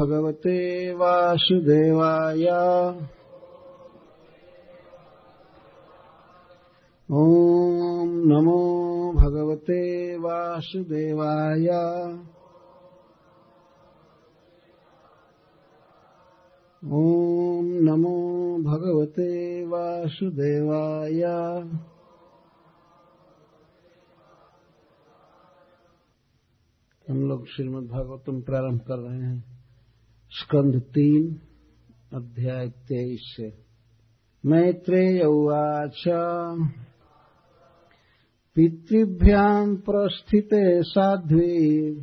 भगवते वासुदेवाय। ॐ नमो भगवते वासुदेवाय। ॐ नमो भगवते वासुदेवाय। हम लोग श्रीमद् भागवतम प्रारंभ कर रहे हैं। स्कंध तीन, अध्याय तेईस मैत्रेय उवाच। पितृभ्याम् प्रस्थिते साध्वी।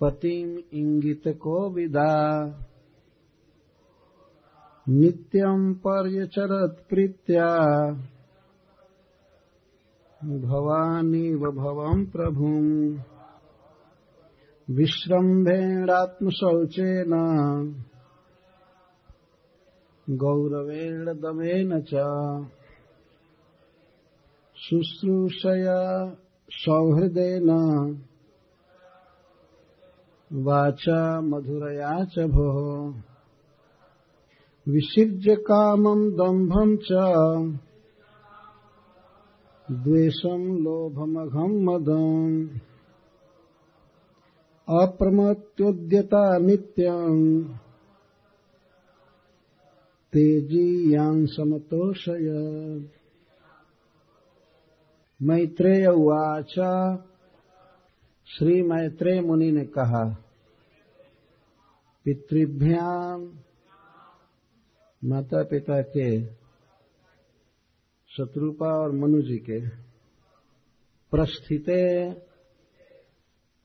पतिम् इङ्गितको विदा। नित्यम् पर्यचरत् प्रीत्या। भवानीव भवम् प्रभुम्। विश्रम्भेणात्मशौचेन गौरवेण दमेन च शुश्रूषया सौहृदेन, वाचा मधुरया च भोः। विसृज्य कामम् दम्भम् च द्वेषम् लोभमघम् मदम्। अप्रमत्योद्यता नित्यम् तेजीयाम् समतोषय मैत्रेय उवाच। श्री मैत्रेय मुनि ने कहा पितृभ्याम माता पिता के, शत्रुपा और मनु जी के, प्रस्थिते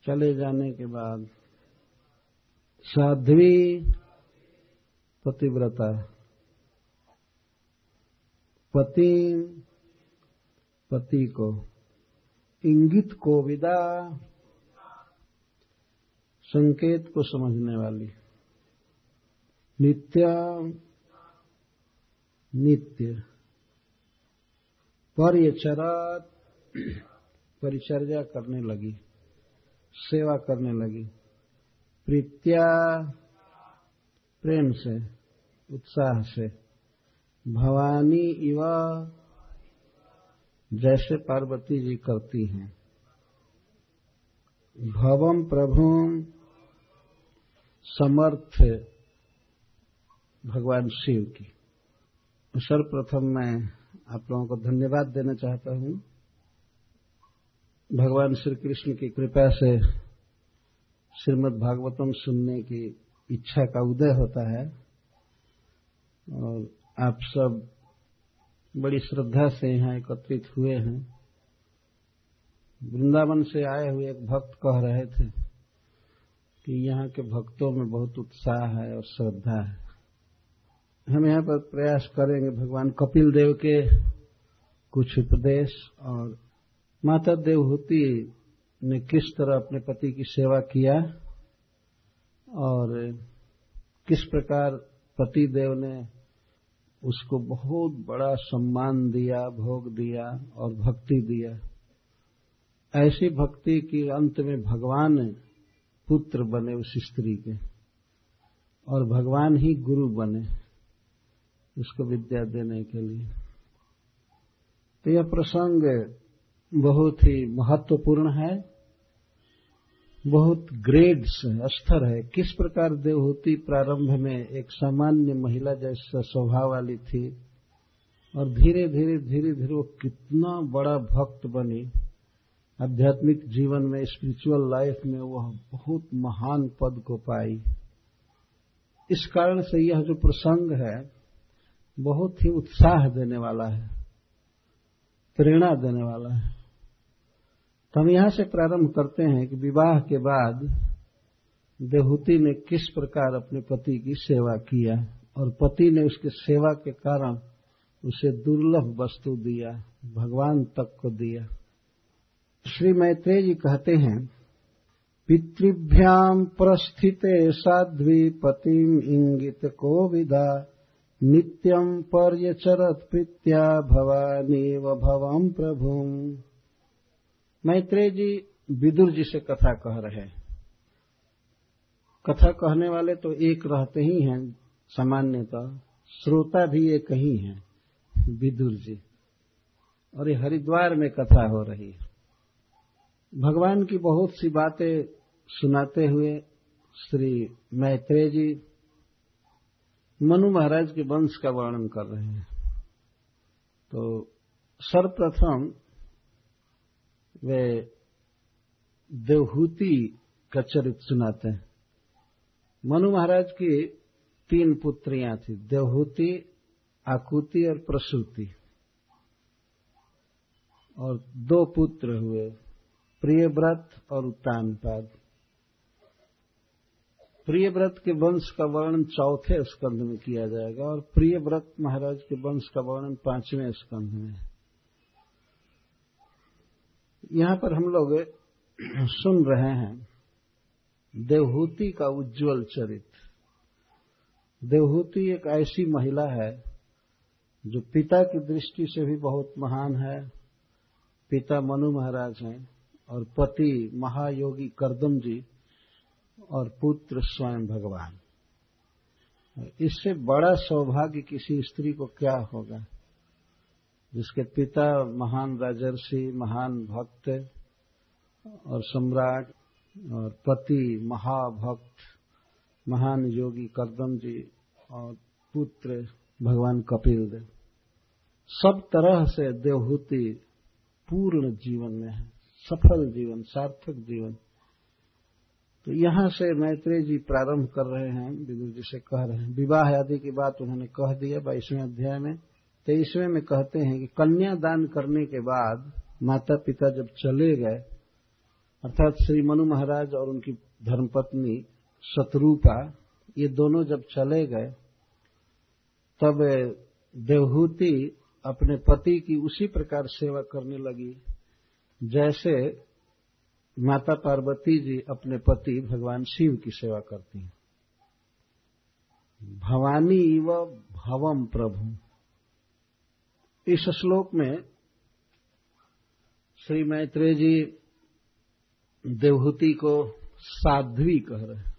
चले जाने के बाद साध्वी पतिव्रता पति पति को इंगित को विदा, संकेत को समझने वाली। नित्य नित्य। परिचरत परिचर्या करने लगी। सेवा करने लगी। प्रीत्या प्रेम से, उत्साह से, भवानी इवा जैसे पार्वती जी करती हैं। भवम प्रभु समर्थ भगवान शिव की। सर्वप्रथम मैं आप लोगों को धन्यवाद देना चाहता हूँ। भगवान श्री कृष्ण की कृपा से श्रीमद् भागवतम सुनने की इच्छा का उदय होता है और आप सब बड़ी श्रद्धा से यहाँ एकत्रित हुए हैं। वृंदावन से आए हुए एक भक्त कह रहे थे कि यहाँ के भक्तों में बहुत उत्साह है और श्रद्धा है। हम यहाँ पर प्रयास करेंगे भगवान कपिल देव के कुछ उपदेश और माता देवहूति ने किस तरह अपने पति की सेवा किया और किस प्रकार पति देव ने उसको बहुत बड़ा सम्मान दिया, भोग दिया और भक्ति दिया? ऐसी भक्ति की अंत में भगवान पुत्र बने उस स्त्री के और भगवान ही गुरु बने उसको विद्या देने के लिए। तो यह प्रसंग बहुत ही महत्वपूर्ण है, बहुत ग्रेड्स स्तर है। किस प्रकार देवहूति प्रारंभ में एक सामान्य महिला जैसा स्वभाव वाली थी और धीरे धीरे धीरे धीरे वो कितना बड़ा भक्त बनी। आध्यात्मिक जीवन में स्पिरिचुअल लाइफ में वह बहुत महान पद को पाई। इस कारण से यह जो प्रसंग है, बहुत ही उत्साह देने वाला है, प्रेरणा देने वाला है। तो हम यहाँ से प्रारंभ करते हैं कि विवाह के बाद देहूति ने किस प्रकार अपने पति की सेवा किया और पति ने उसके सेवा के कारण उसे दुर्लभ वस्तु दिया, भगवान तक को दिया। श्री मैत्रेय जी कहते हैं पितृभ्याम प्रस्थिते साध्वी पतिम इंगित को विदा नित्यम पर्यचरत प्रीत्या भवानी व भवम प्रभुम। मैत्रेय जी विदुर जी से कथा कह रहे कथा कहने वाले तो एक रहते ही हैं, सामान्यतः। श्रोता भी एक ही हैं, विदुर जी। और ये हरिद्वार में कथा हो रही है। भगवान की बहुत सी बातें सुनाते हुए श्री मैत्रेय जी मनु महाराज के वंश का वर्णन कर रहे हैं। तो सर्वप्रथम वे देवहूति का चरित्र सुनाते हैं। मनु महाराज की तीन पुत्रियाँ थी, देवहूति, आकुति और प्रसूति। और दो पुत्र हुए, प्रियव्रत और उत्तानपाद प्रियव्रत के वंश का वर्णन चौथे स्कंध में किया जाएगा और प्रियव्रत महाराज के वंश का वर्णन पाँचवें स्कंध में यहाँ पर हम लोग सुन रहे हैं देवहूति का उज्जवल चरित्र देवहूति एक ऐसी महिला है जो पिता की दृष्टि से भी बहुत महान है। पिता मनु महाराज हैं और पति महायोगी करदम जी और पुत्र स्वयं भगवान। इससे बड़ा सौभाग्य किसी स्त्री को क्या होगा? जिसके पिता महान राजर्षि, महान भक्त और सम्राट और पति महाभक्त, महान योगी करदम जी और पुत्र भगवान कपिल देव। सब तरह से देवहूति पूर्ण जीवन में है, सफल जीवन, सार्थक जीवन। तो यहाँ से मैत्रेय जी प्रारंभ कर रहे हैं, विदुर जी से कह रहे हैं। विवाह आदि की बात उन्होंने कह दिया बाईसवें अध्याय में। तेईसवें में कहते हैं कि कन्या दान करने के बाद माता पिता जब चले गए, अर्थात श्री मनु महाराज और उनकी धर्मपत्नी शत्रुपा, ये दोनों जब चले गए, तब देवहूति अपने पति की उसी प्रकार सेवा करने लगी, जैसे माता पार्वती जी अपने पति भगवान शिव की सेवा करती हैं। भवानी व भवम प्रभु इस श्लोक में श्री मैत्रेय जी देवहूति को साध्वी कह रहे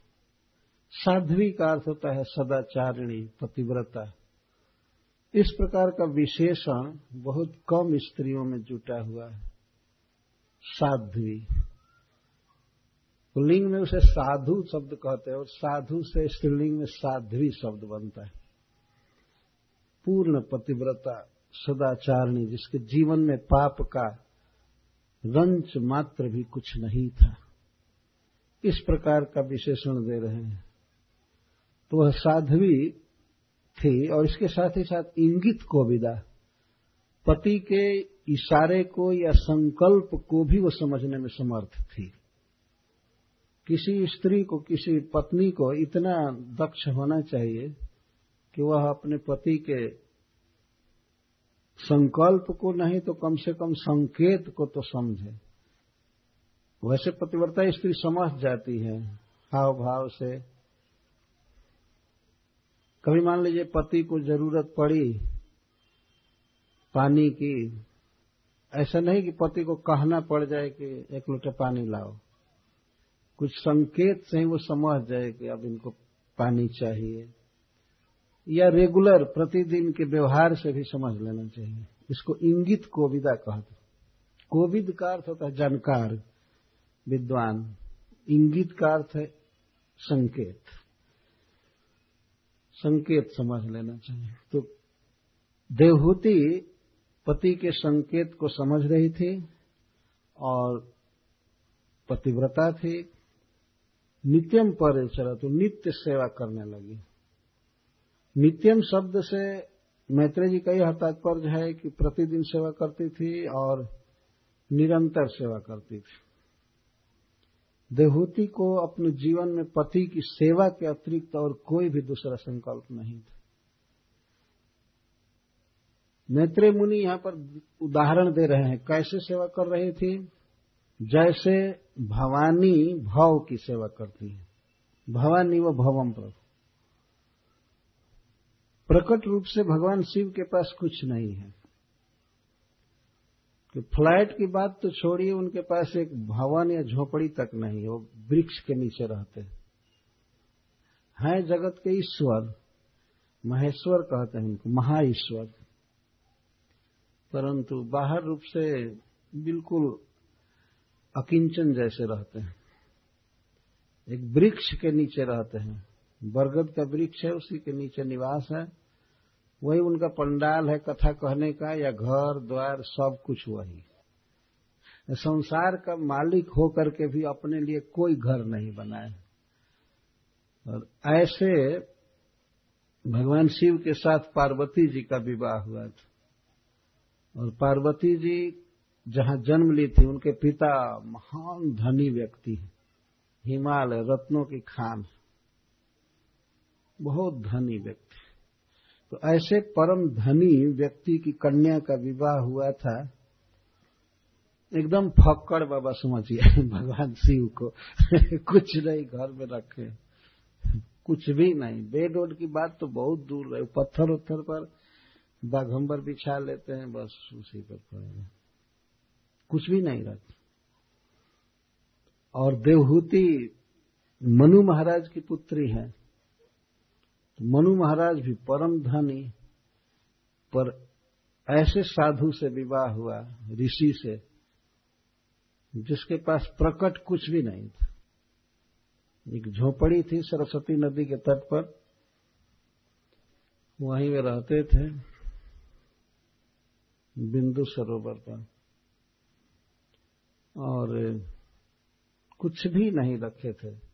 साध्वी का अर्थ होता है सदाचारिणी, पतिव्रता। इस प्रकार का विशेषण बहुत कम स्त्रियों में जुटा हुआ है। साध्वी। लिंग में उसे साधु शब्द कहते हैं और साधु से स्त्रीलिंग में साध्वी शब्द बनता है। पूर्ण पतिव्रता। सदाचारणी, जिसके जीवन में पाप का रंच मात्र भी कुछ नहीं था। इस प्रकार का विशेषण दे रहे हैं। तो वह साध्वी थी और इसके साथ ही साथ इंगित को विदा। पति के इशारे को या संकल्प को भी वो समझने में समर्थ थी। किसी स्त्री को, किसी पत्नी को इतना दक्ष होना चाहिए कि वह अपने पति के संकल्प को नहीं तो कम से कम संकेत को तो समझे। वैसे पतिव्रता स्त्री समझ जाती है हाव भाव से। कभी मान लीजिए पति को ज़रूरत पड़ी पानी की, ऐसा नहीं कि पति को कहना पड़ जाए कि एक लोटे पानी लाओ। कुछ संकेत से ही वो समझ जाए कि अब इनको पानी चाहिए। या रेगुलर प्रतिदिन के व्यवहार से भी समझ लेना चाहिए। इसको इंगित कोविदा कहते कोविद का अर्थ होता है जानकार, विद्वान। इंगित का अर्थ है संकेत। संकेत समझ लेना चाहिए। तो देवहूति पति के संकेत को समझ रही थी और पतिव्रता थी। नित्यम पर चला तो नित्य सेवा करने लगी। नित्यम शब्द से मैत्रेय जी का यह तात्पर्य है कि प्रतिदिन सेवा करती थी और निरंतर सेवा करती थी। देहूति को अपने जीवन में पति की सेवा के अतिरिक्त और कोई भी दूसरा संकल्प नहीं था। नेत्रे मुनि यहाँ पर उदाहरण दे रहे हैं, कैसे सेवा कर रही थी? जैसे भवानी भव की सेवा करती है। भवानी व भवम प्रभु। प्रकट रूप से भगवान शिव के पास कुछ नहीं है। कि फ्लैट की बात तो छोड़िए, उनके पास एक भवन या झोपड़ी तक नहीं, वो वृक्ष के नीचे रहते हैं जगत के ईश्वर, महेश्वर कहते हैं उनको, महाईश्वर। परंतु बाहर रूप से बिल्कुल अकिंचन जैसे रहते हैं। एक वृक्ष के नीचे रहते हैं। बरगद का वृक्ष है, उसी के नीचे निवास है। वही उनका पंडाल है कथा कहने का, या घर, द्वार, सब कुछ वही। संसार का मालिक होकर के भी अपने लिए कोई घर नहीं बनाए। और ऐसे भगवान शिव के साथ पार्वती जी का विवाह हुआ था। और पार्वती जी जहाँ जन्म ली थी, उनके पिता महान धनी व्यक्ति हैं। हिमालय रत्नों की खान। बहुत धनी व्यक्ति। तो ऐसे परम धनी व्यक्ति की कन्या का विवाह हुआ था। एकदम फक्कड़ बाबा समझिए, भगवान शिव को। कुछ नहीं घर में रखे। कुछ भी नहीं। बेड वोड की बात तो बहुत दूर रहे। पत्थर उत्थर पर बाघम्बर बिछा लेते हैं, बस उसी पर पड़े कुछ भी नहीं रखते और देवहूति मनु महाराज की पुत्री है। मनु महाराज भी परम धनी पर ऐसे साधु से विवाह हुआ ऋषि से, जिसके पास प्रकट कुछ भी नहीं था। एक झोपड़ी थी सरस्वती नदी के तट पर, वहीं वे रहते थे, बिंदु सरोवर पर। और कुछ भी नहीं रखे थे।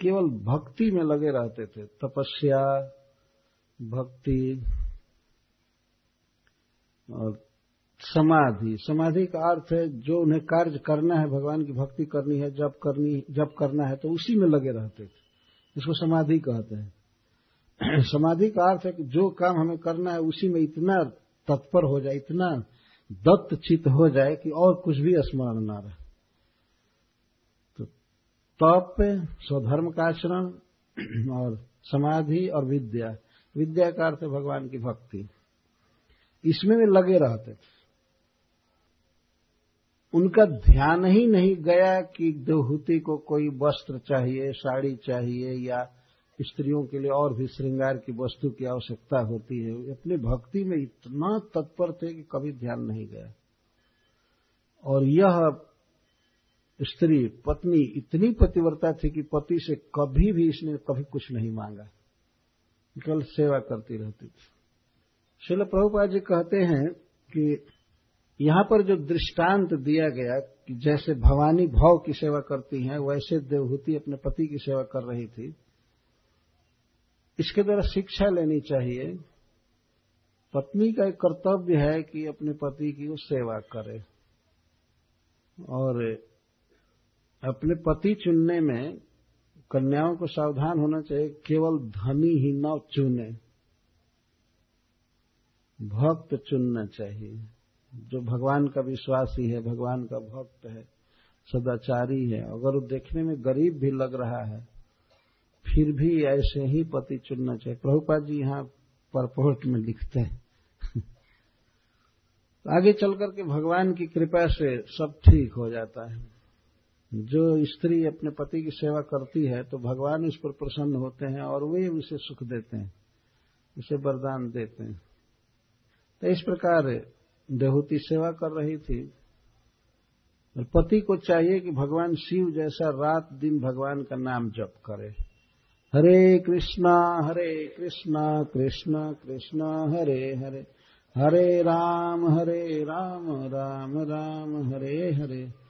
केवल भक्ति में लगे रहते थे, तपस्या, भक्ति और समाधि। समाधि का अर्थ है जो उन्हें कार्य करना है, भगवान की भक्ति करनी है जब करनी जब करना है तो उसी में लगे रहते थे। इसको समाधि कहते हैं। समाधि का अर्थ है कि जो काम हमें करना है, उसी में इतना तत्पर हो जाए, इतना दत्त चित हो जाए कि और कुछ भी स्मरण ना रहे। तप, स्वधर्म का आचरण और समाधि और विद्या। विद्या का अर्थ भगवान की भक्ति। इसमें वे लगे रहते उनका ध्यान ही नहीं गया कि देवहूति को कोई वस्त्र चाहिए, साड़ी चाहिए या स्त्रियों के लिए और भी श्रृंगार की वस्तु की आवश्यकता होती है। अपनी भक्ति में इतना तत्पर थे कि कभी ध्यान नहीं गया। और यह स्त्री, पत्नी, इतनी पतिव्रता थी कि पति से कभी भी इसने कभी कुछ नहीं मांगा। केवल सेवा करती रहती थी। शिल प्रभुपा जी कहते हैं कि यहाँ पर जो दृष्टांत दिया गया कि जैसे भवानी भाव की सेवा करती हैं, वैसे देवहूति अपने पति की सेवा कर रही थी, इसके द्वारा शिक्षा लेनी चाहिए। पत्नी का एक कर्तव्य है कि अपने पति की वो सेवा करे। और अपने पति चुनने में कन्याओं को सावधान होना चाहिए, केवल धनी ही न चुने। भक्त चुनना चाहिए। जो भगवान का विश्वासी है, भगवान का भक्त है, सदाचारी है, अगर वो देखने में गरीब भी लग रहा है, फिर भी ऐसे ही पति चुनना चाहिए। प्रभुपा जी यहाँ परपोर्ट में लिखते हैं। आगे चलकर के भगवान की कृपा से सब ठीक हो जाता है। जो स्त्री अपने पति की सेवा करती है तो भगवान उस पर प्रसन्न होते हैं और वे उसे सुख देते हैं, उसे वरदान देते हैं। तो इस प्रकार देहूती सेवा कर रही थी। और पति को चाहिए कि भगवान शिव जैसा रात दिन भगवान का नाम जप करे। हरे कृष्णा हरे कृष्णा कृष्णा कृष्णा, हरे हरे। हरे राम हरे राम राम राम, हरे हरे।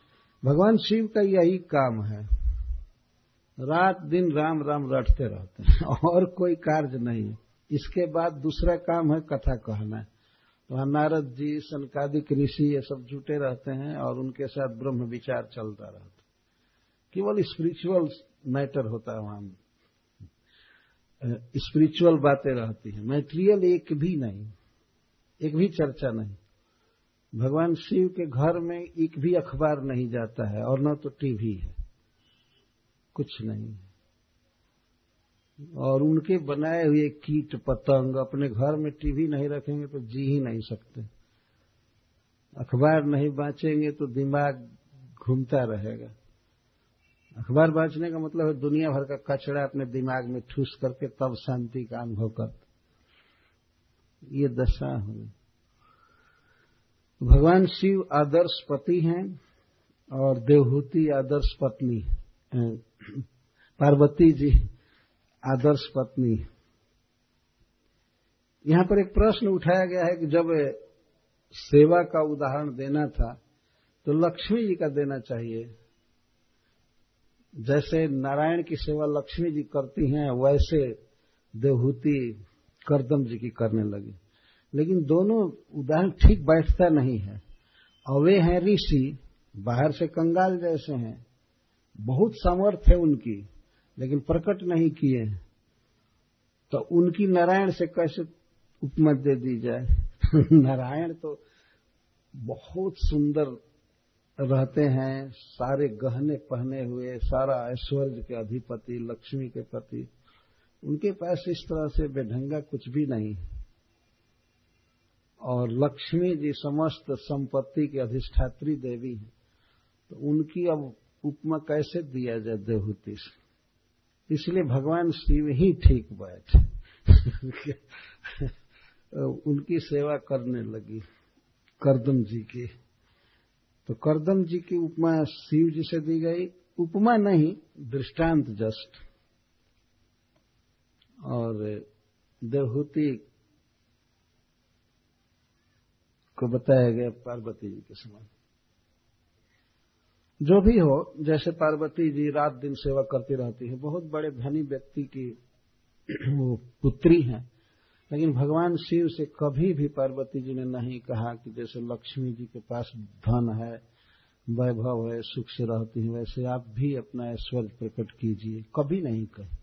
भगवान शिव का यही काम है। रात दिन राम राम रटते रहते हैं। और कोई कार्य नहीं। है इसके बाद दूसरा काम है कथा कहना। वहाँ नारद जी, सनकादिक ऋषि ये सब जुटे रहते हैं और उनके साथ ब्रह्म विचार चलता रहता है। केवल स्पिरिचुअल मैटर होता है वहाँ। स्पिरिचुअल बातें रहती हैं। मैटेरियल एक भी नहीं। एक भी चर्चा नहीं। भगवान शिव के घर में एक भी अखबार नहीं जाता है और न तो टीवी है। कुछ नहीं है। और उनके बनाए हुए कीट पतंग अपने घर में टीवी नहीं रखेंगे तो जी ही नहीं सकते। अखबार नहीं बांचेंगे तो दिमाग घूमता रहेगा। अखबार बांचने का मतलब है दुनिया भर का कचरा अपने दिमाग में ठूस करके तब शांति का अनुभव करते। ये दशा हो भगवान शिव आदर्श पति हैं और देवहूति आदर्श पत्नी पार्वती जी आदर्श पत्नी यहाँ पर एक प्रश्न उठाया गया है कि जब सेवा का उदाहरण देना था तो लक्ष्मी जी का देना चाहिए। जैसे नारायण की सेवा लक्ष्मी जी करती हैं, वैसे देवहूति करदम जी की करने लगी। लेकिन दोनों उदाहरण ठीक बैठता नहीं है। अवे हैं ऋषि, बाहर से कंगाल जैसे हैं। बहुत सामर्थ्य है उनकी, लेकिन प्रकट नहीं किए तो उनकी नारायण से कैसे उपमा दे दी जाए? नारायण तो बहुत सुंदर रहते हैं, सारे गहने पहने हुए, सारा ऐश्वर्य के अधिपति, लक्ष्मी के पति। उनके पास इस तरह से बेढंगा कुछ भी नहीं और लक्ष्मी जी समस्त संपत्ति की अधिष्ठात्री देवी हैं। तो उनकी अब उपमा कैसे दिया जाए देवहूति से? इसलिए भगवान शिव ही ठीक बैठे। उनकी सेवा करने लगी करदम जी की। तो करदम जी की उपमा शिव जी से दी गई। उपमा नहीं, दृष्टांत जस्ट। और देवहूति को बताया गया पार्वती जी के समान। जो भी हो, जैसे पार्वती जी रात दिन सेवा करती रहती है, बहुत बड़े धनी व्यक्ति की वो पुत्री हैं। लेकिन भगवान शिव से कभी भी पार्वती जी ने नहीं कहा कि जैसे लक्ष्मी जी के पास धन है, वैभव है, सुख से रहती है, वैसे आप भी अपना ऐश्वर्य प्रकट कीजिए। कभी नहीं कहे।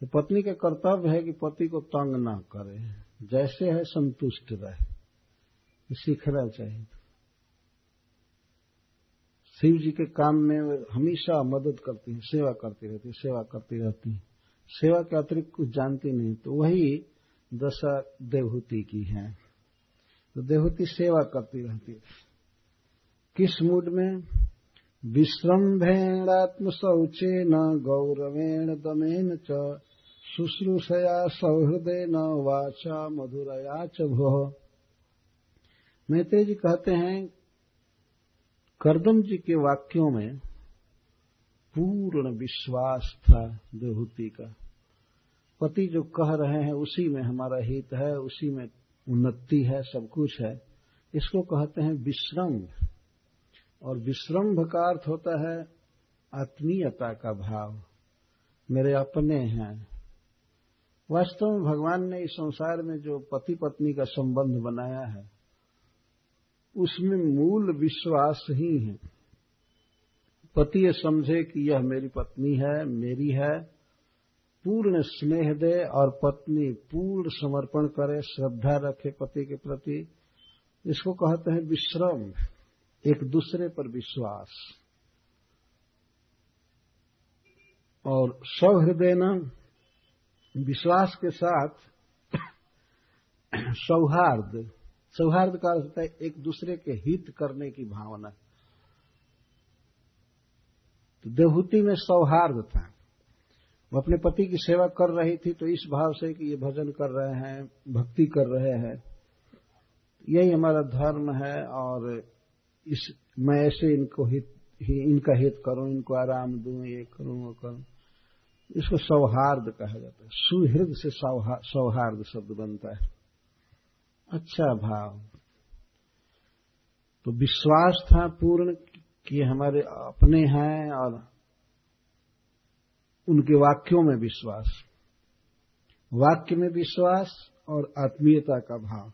तो पत्नी का कर्तव्य है कि पति को तंग ना करे। जैसे है संतुष्ट रहे। सीखना चाहिए। शिव जी के काम में हमेशा मदद करती है, सेवा करती रहती है, सेवा करती रहती है। सेवा के अतिरिक्त कुछ जानती नहीं तो वही दशा देवहूति की है। तो देवहूति सेवा करती रहती है। किस मूड में? विश्रम्भेणात्म न गौरवेण दमेन च शुश्रूषया सौहृदय न वाचा मधुरया च भो। मैत्री जी कहते हैं, करदम जी के वाक्यों में पूर्ण विश्वास था देवहूति का। पति जो कह रहे हैं, उसी में हमारा हित है, उसी में उन्नति है, सब कुछ है। इसको कहते हैं विश्रम्भ और विश्रम्भ का अर्थ होता है आत्मीयता का भाव। मेरे अपने हैं वास्तव में भगवान ने इस संसार में जो पति पत्नी का संबंध बनाया है, उसमें मूल विश्वास ही है। पति ये समझे कि यह मेरी पत्नी है, मेरी है, पूर्ण स्नेह दे और पत्नी पूर्ण समर्पण करे, श्रद्धा रखे पति के प्रति। इसको कहते हैं विश्रम, एक दूसरे पर विश्वास। और सौहृदय न विश्वास के साथ सौहार्द सौहार्द का अर्थ है एक दूसरे के हित करने की भावना। तो देवहूति में सौहार्द था। वो अपने पति की सेवा कर रही थी तो इस भाव से कि ये भजन कर रहे हैं, भक्ति कर रहे हैं। यही हमारा धर्म है और इस मैं ऐसे इनको हित, ही इनका हित करूँ, इनको आराम दूँ, ये करूँ, वो करूँ। इसको सौहार्द कहा जाता है। सुहृद से सौहार्द शब्द बनता है। अच्छा भाव। तो विश्वास था पूर्ण कि हमारे अपने हैं और उनके वाक्यों में विश्वास। वाक्य में विश्वास और आत्मीयता का भाव।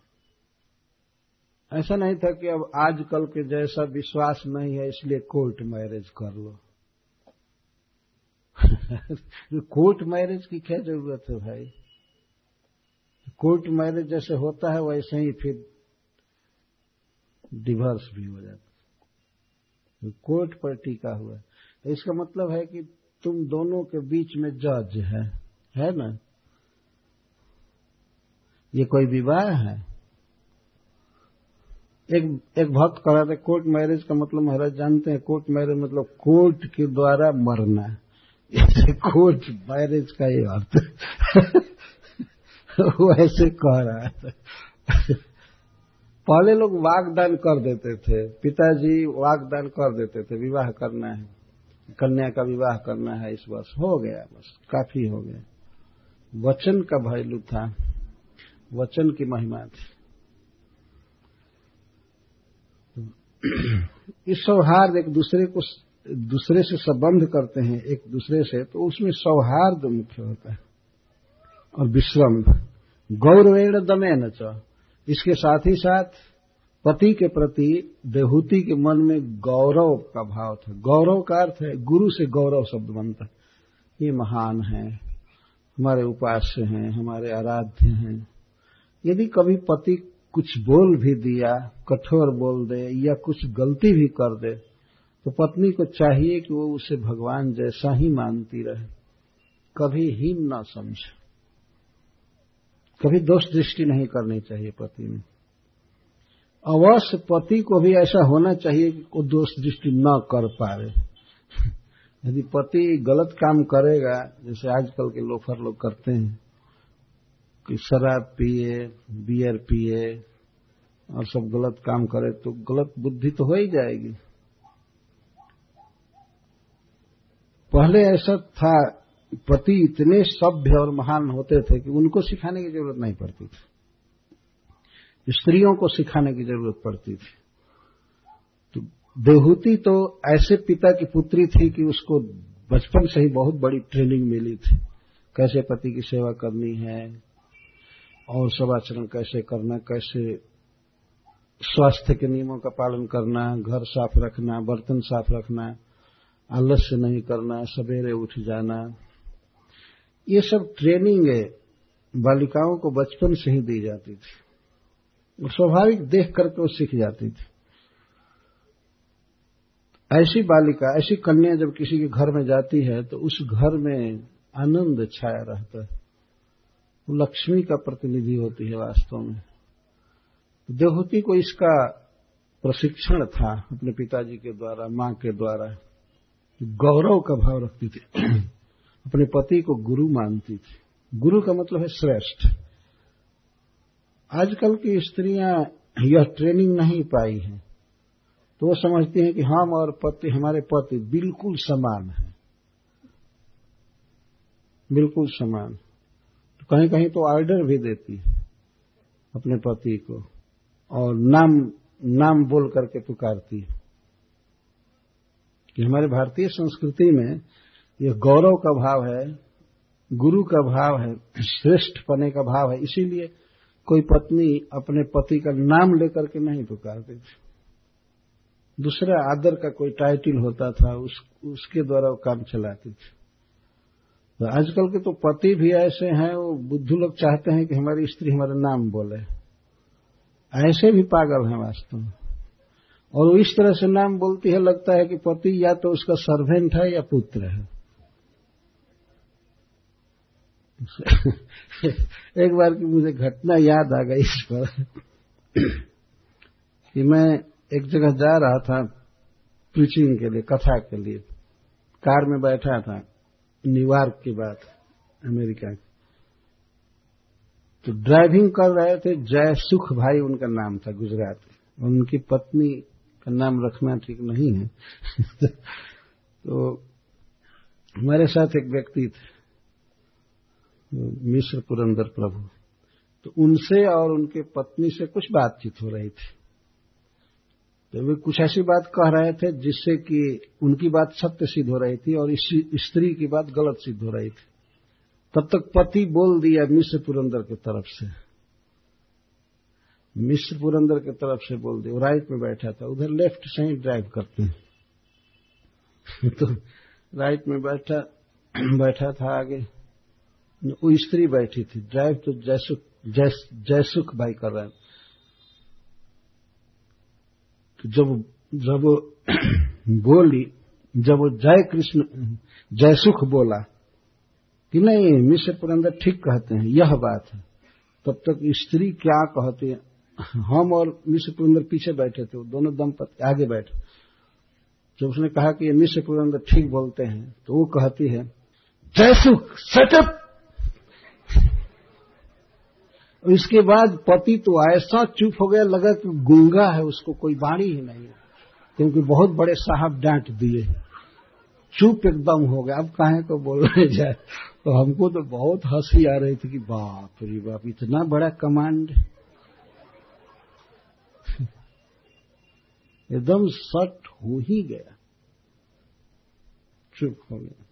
ऐसा नहीं था कि अब आजकल के जैसा विश्वास नहीं है, इसलिए कोर्ट मैरिज कर लो। कोर्ट मैरिज की क्या ज़रूरत है भाई? कोर्ट मैरिज जैसे होता है, वैसे ही फिर डिवोर्स भी हो जाता है। कोर्ट पर टीका हुआ तो इसका मतलब है कि तुम दोनों के बीच में जज है है ना? ये कोई विवाह है? एक एक भक्त कह रहा था कोर्ट मैरिज का मतलब महाराज जानते हैं, कोर्ट मैरिज मतलब कोर्ट के द्वारा मरना कोर्ट मैरिज का ही। अर्थ वो ऐसे कह रहा था पहले लोग वागदान कर देते थे। पिताजी वागदान कर देते थे, विवाह करना है। कन्या का विवाह करना है इस वर्ष। हो गया बस, काफ़ी हो गया। वचन का वैल्यू था। वचन की महिमा थी। इस सौहार्द एक दूसरे को दूसरे से संबंध करते हैं एक दूसरे से तो उसमें सौहार्द मुख्य होता है और विश्रम। गौरवेण दमे न इसके साथ ही साथ पति के प्रति देहूति के मन में गौरव का भाव था। गौरव का अर्थ है, गुरु से गौरव शब्द बनता है। ये महान है, हमारे उपास्य हैं, हमारे आराध्य हैं। यदि कभी पति कुछ बोल भी दिया, कठोर बोल दे या कुछ गलती भी कर दे तो पत्नी को चाहिए कि वो उसे भगवान जैसा ही मानती रहे। कभी हीन न समझे। कभी दोष दृष्टि नहीं करनी चाहिए पति में। अवश्य पति को भी ऐसा होना चाहिए कि वो दोष दृष्टि न कर पाए। यदि पति गलत काम करेगा, जैसे आजकल के लोफर लोग करते हैं, कि शराब पिए, बियर पिए, और सब गलत काम करे तो गलत बुद्धि तो हो ही जाएगी। पहले ऐसा था, पति इतने सभ्य और महान होते थे कि उनको सिखाने की ज़रूरत नहीं पड़ती थी। स्त्रियों को सिखाने की ज़रूरत पड़ती थी। तो देहूती तो ऐसे पिता की पुत्री थी कि उसको बचपन से ही बहुत बड़ी ट्रेनिंग मिली थी। कैसे पति की सेवा करनी है और सब आचरण कैसे करना, कैसे स्वास्थ्य के नियमों का पालन करना, घर साफ़ रखना, बर्तन साफ़ रखना आलस्य नहीं करना, सवेरे उठ जाना। ये सब ट्रेनिंग है, बालिकाओं को बचपन से ही दी जाती थी। स्वाभाविक देख करके वो सीख जाती थी। ऐसी बालिका, ऐसी कन्या जब किसी के घर में जाती है तो उस घर में आनंद छाया रहता है। वो लक्ष्मी का प्रतिनिधि होती है वास्तव में। देवहूति को इसका प्रशिक्षण था अपने पिताजी के द्वारा, माँ के द्वारा। गौरव का भाव रखती थी। अपने पति को गुरु मानती थी। गुरु का मतलब है श्रेष्ठ। आजकल की स्त्रियाँ यह ट्रेनिंग नहीं पाई है। तो वो समझती हैं कि हम और पति, हमारे पति बिल्कुल समान है। बिल्कुल समान। तो कहीं कहीं तो ऑर्डर भी देती है अपने पति को और नाम नाम बोल करके पुकारती है। कि हमारे भारतीय संस्कृति में यह गौरव का भाव है गुरु का भाव है श्रेष्ठ पने का भाव है इसीलिए कोई पत्नी अपने पति का नाम लेकर के नहीं पुकारती थी। दूसरा आदर का कोई टाइटल होता था उस, उसके द्वारा वो काम चलाती थी। तो आजकल के तो पति भी ऐसे हैं वो बुद्धू लोग चाहते हैं कि हमारी स्त्री हमारा नाम बोले। ऐसे भी पागल हैं वास्तव में। और वो इस तरह से नाम बोलती है, लगता है कि पति या तो उसका सर्वेंट है या पुत्र है। एक बार की मुझे घटना याद आ गई इस पर कि मैं एक जगह जा रहा था प्रीचिंग के लिए, कथा के लिए। कार में बैठा था न्यूयॉर्क की बात अमेरिका की। तो ड्राइविंग कर रहे थे, जय सुख भाई उनका नाम था गुजरात उनकी पत्नी का नाम रखना ठीक नहीं है। तो हमारे साथ एक व्यक्ति थे मिश्र पुरंदर प्रभु। तो उनसे और उनके पत्नी से कुछ बातचीत हो रही थी। तो वे कुछ ऐसी बात कह रहे थे जिससे कि उनकी बात सत्य सिद्ध हो रही थी और स्त्री की बात गलत सिद्ध हो रही थी। तब तक पति बोल दिया मिश्र पुरंदर की तरफ़ से। मिश्र पुरंदर की तरफ़ से बोल दिया, राइट में बैठा था, उधर लेफ़्ट से ही ड्राइव करते हैं। तो राइट में बैठा बैठा था आगे। वो स्त्री बैठी थी, ड्राइव तो जयसुख जयसुख भाई कर रहे तो जब जब वो बोली, जब वो जय कृष्ण, जयसुख बोला कि नहीं मिश्र पुरंदर ठीक कहते हैं, यह बात है। तब तक स्त्री क्या कहती है? हम और मिश्र पुरंदर पीछे बैठे थे, दोनों दंपति आगे बैठे। जब उसने कहा कि ये मिश्र पुरंदर ठीक बोलते हैं तो वो कहती है जयसुख सेटअप इसके बाद पति तो ऐसा चुप हो गया, लगा कि गुंगा है, उसको कोई बाणी ही नहीं क्योंकि बहुत बड़े साहब डांट दिए। चुप एकदम हो गया। अब कहे को बोलने जाए तो हमको तो बहुत हँसी आ रही थी कि बाप रे बाप, इतना बड़ा कमांड। एकदम सट हो ही गया। चुप हो गया।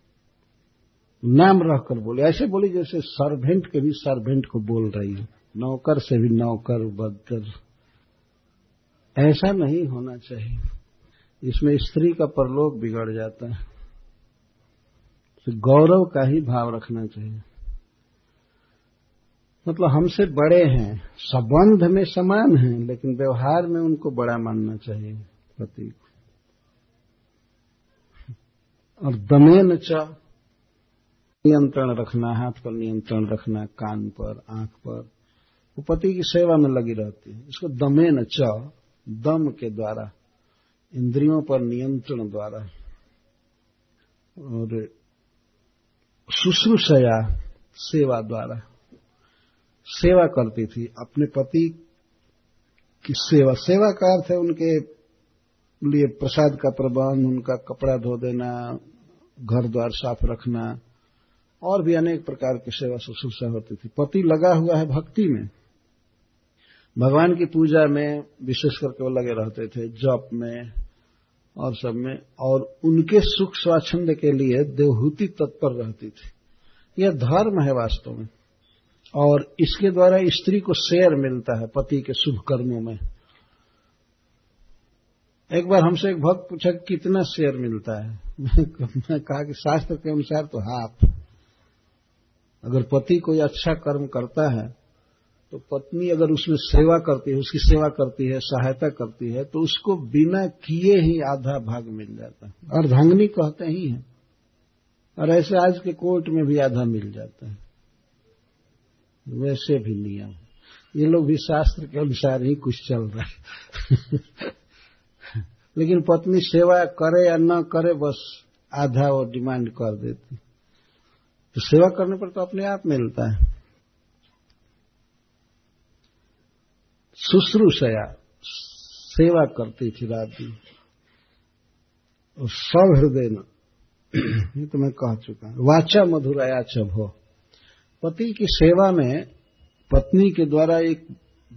नाम रहकर बोले। ऐसे बोली जैसे सर्वेंट के भी सर्वेंट को बोल रही है। नौकर से भी नौकर, बदतर। ऐसा नहीं होना चाहिए। इसमें स्त्री का परलोक बिगड़ जाता है। तो गौरव का ही भाव रखना चाहिए। मतलब हमसे बड़े हैं, संबंध में समान हैं, लेकिन व्यवहार में उनको बड़ा मानना चाहिए पति को और दमेन च, नियंत्रण रखना, हाथ पर नियंत्रण रखना, कान पर, आँख पर, वो पति की सेवा में लगी रहती है। इसको दमेन च, दम के द्वारा, इंद्रियों पर नियंत्रण द्वारा। और शुश्रूषया सेवा द्वारा। सेवा करती थी। अपने पति की सेवा सेवा का अर्थ है उनके लिए प्रसाद का प्रबंध, उनका कपड़ा धो देना, घर द्वार साफ़ रखना, और भी अनेक प्रकार की सेवा शुश्रूषा होती थी। पति लगा हुआ है भक्ति में। भगवान की पूजा में विशेष करके वो लगे रहते थे, जप में और सब में, और उनके सुख स्वाच्छंद के लिए देवहूति तत्पर रहती थी। यह धर्म है वास्तव में। और इसके द्वारा स्त्री को शेयर मिलता है पति के शुभ कर्मों में। एक बार हमसे एक भक्त पूछा कितना शेयर मिलता है? मैं कहा कि शास्त्र के अनुसार तो हाफ़। अगर पति कोई अच्छा कर्म करता है तो पत्नी अगर उसमें सेवा करती है, उसकी सेवा करती है, सहायता करती है तो उसको बिना किए ही आधा भाग मिल जाता है। अर्धांगनी कहते ही है। और ऐसे आज के कोर्ट में भी आधा मिल जाता है। वैसे भी नियम ये लोग भी शास्त्र के अनुसार ही कुछ चल रहा है। लेकिन पत्नी सेवा करे या न करे, बस आधा वो डिमांड कर देती। तो सेवा करने पर तो अपने आप मिलता है। शुश्रूषया सेवा करती थी दिन। और सब हृदय ये तो मैं कह चुका वाचा मधुराया चभो। पति की सेवा में पत्नी के द्वारा एक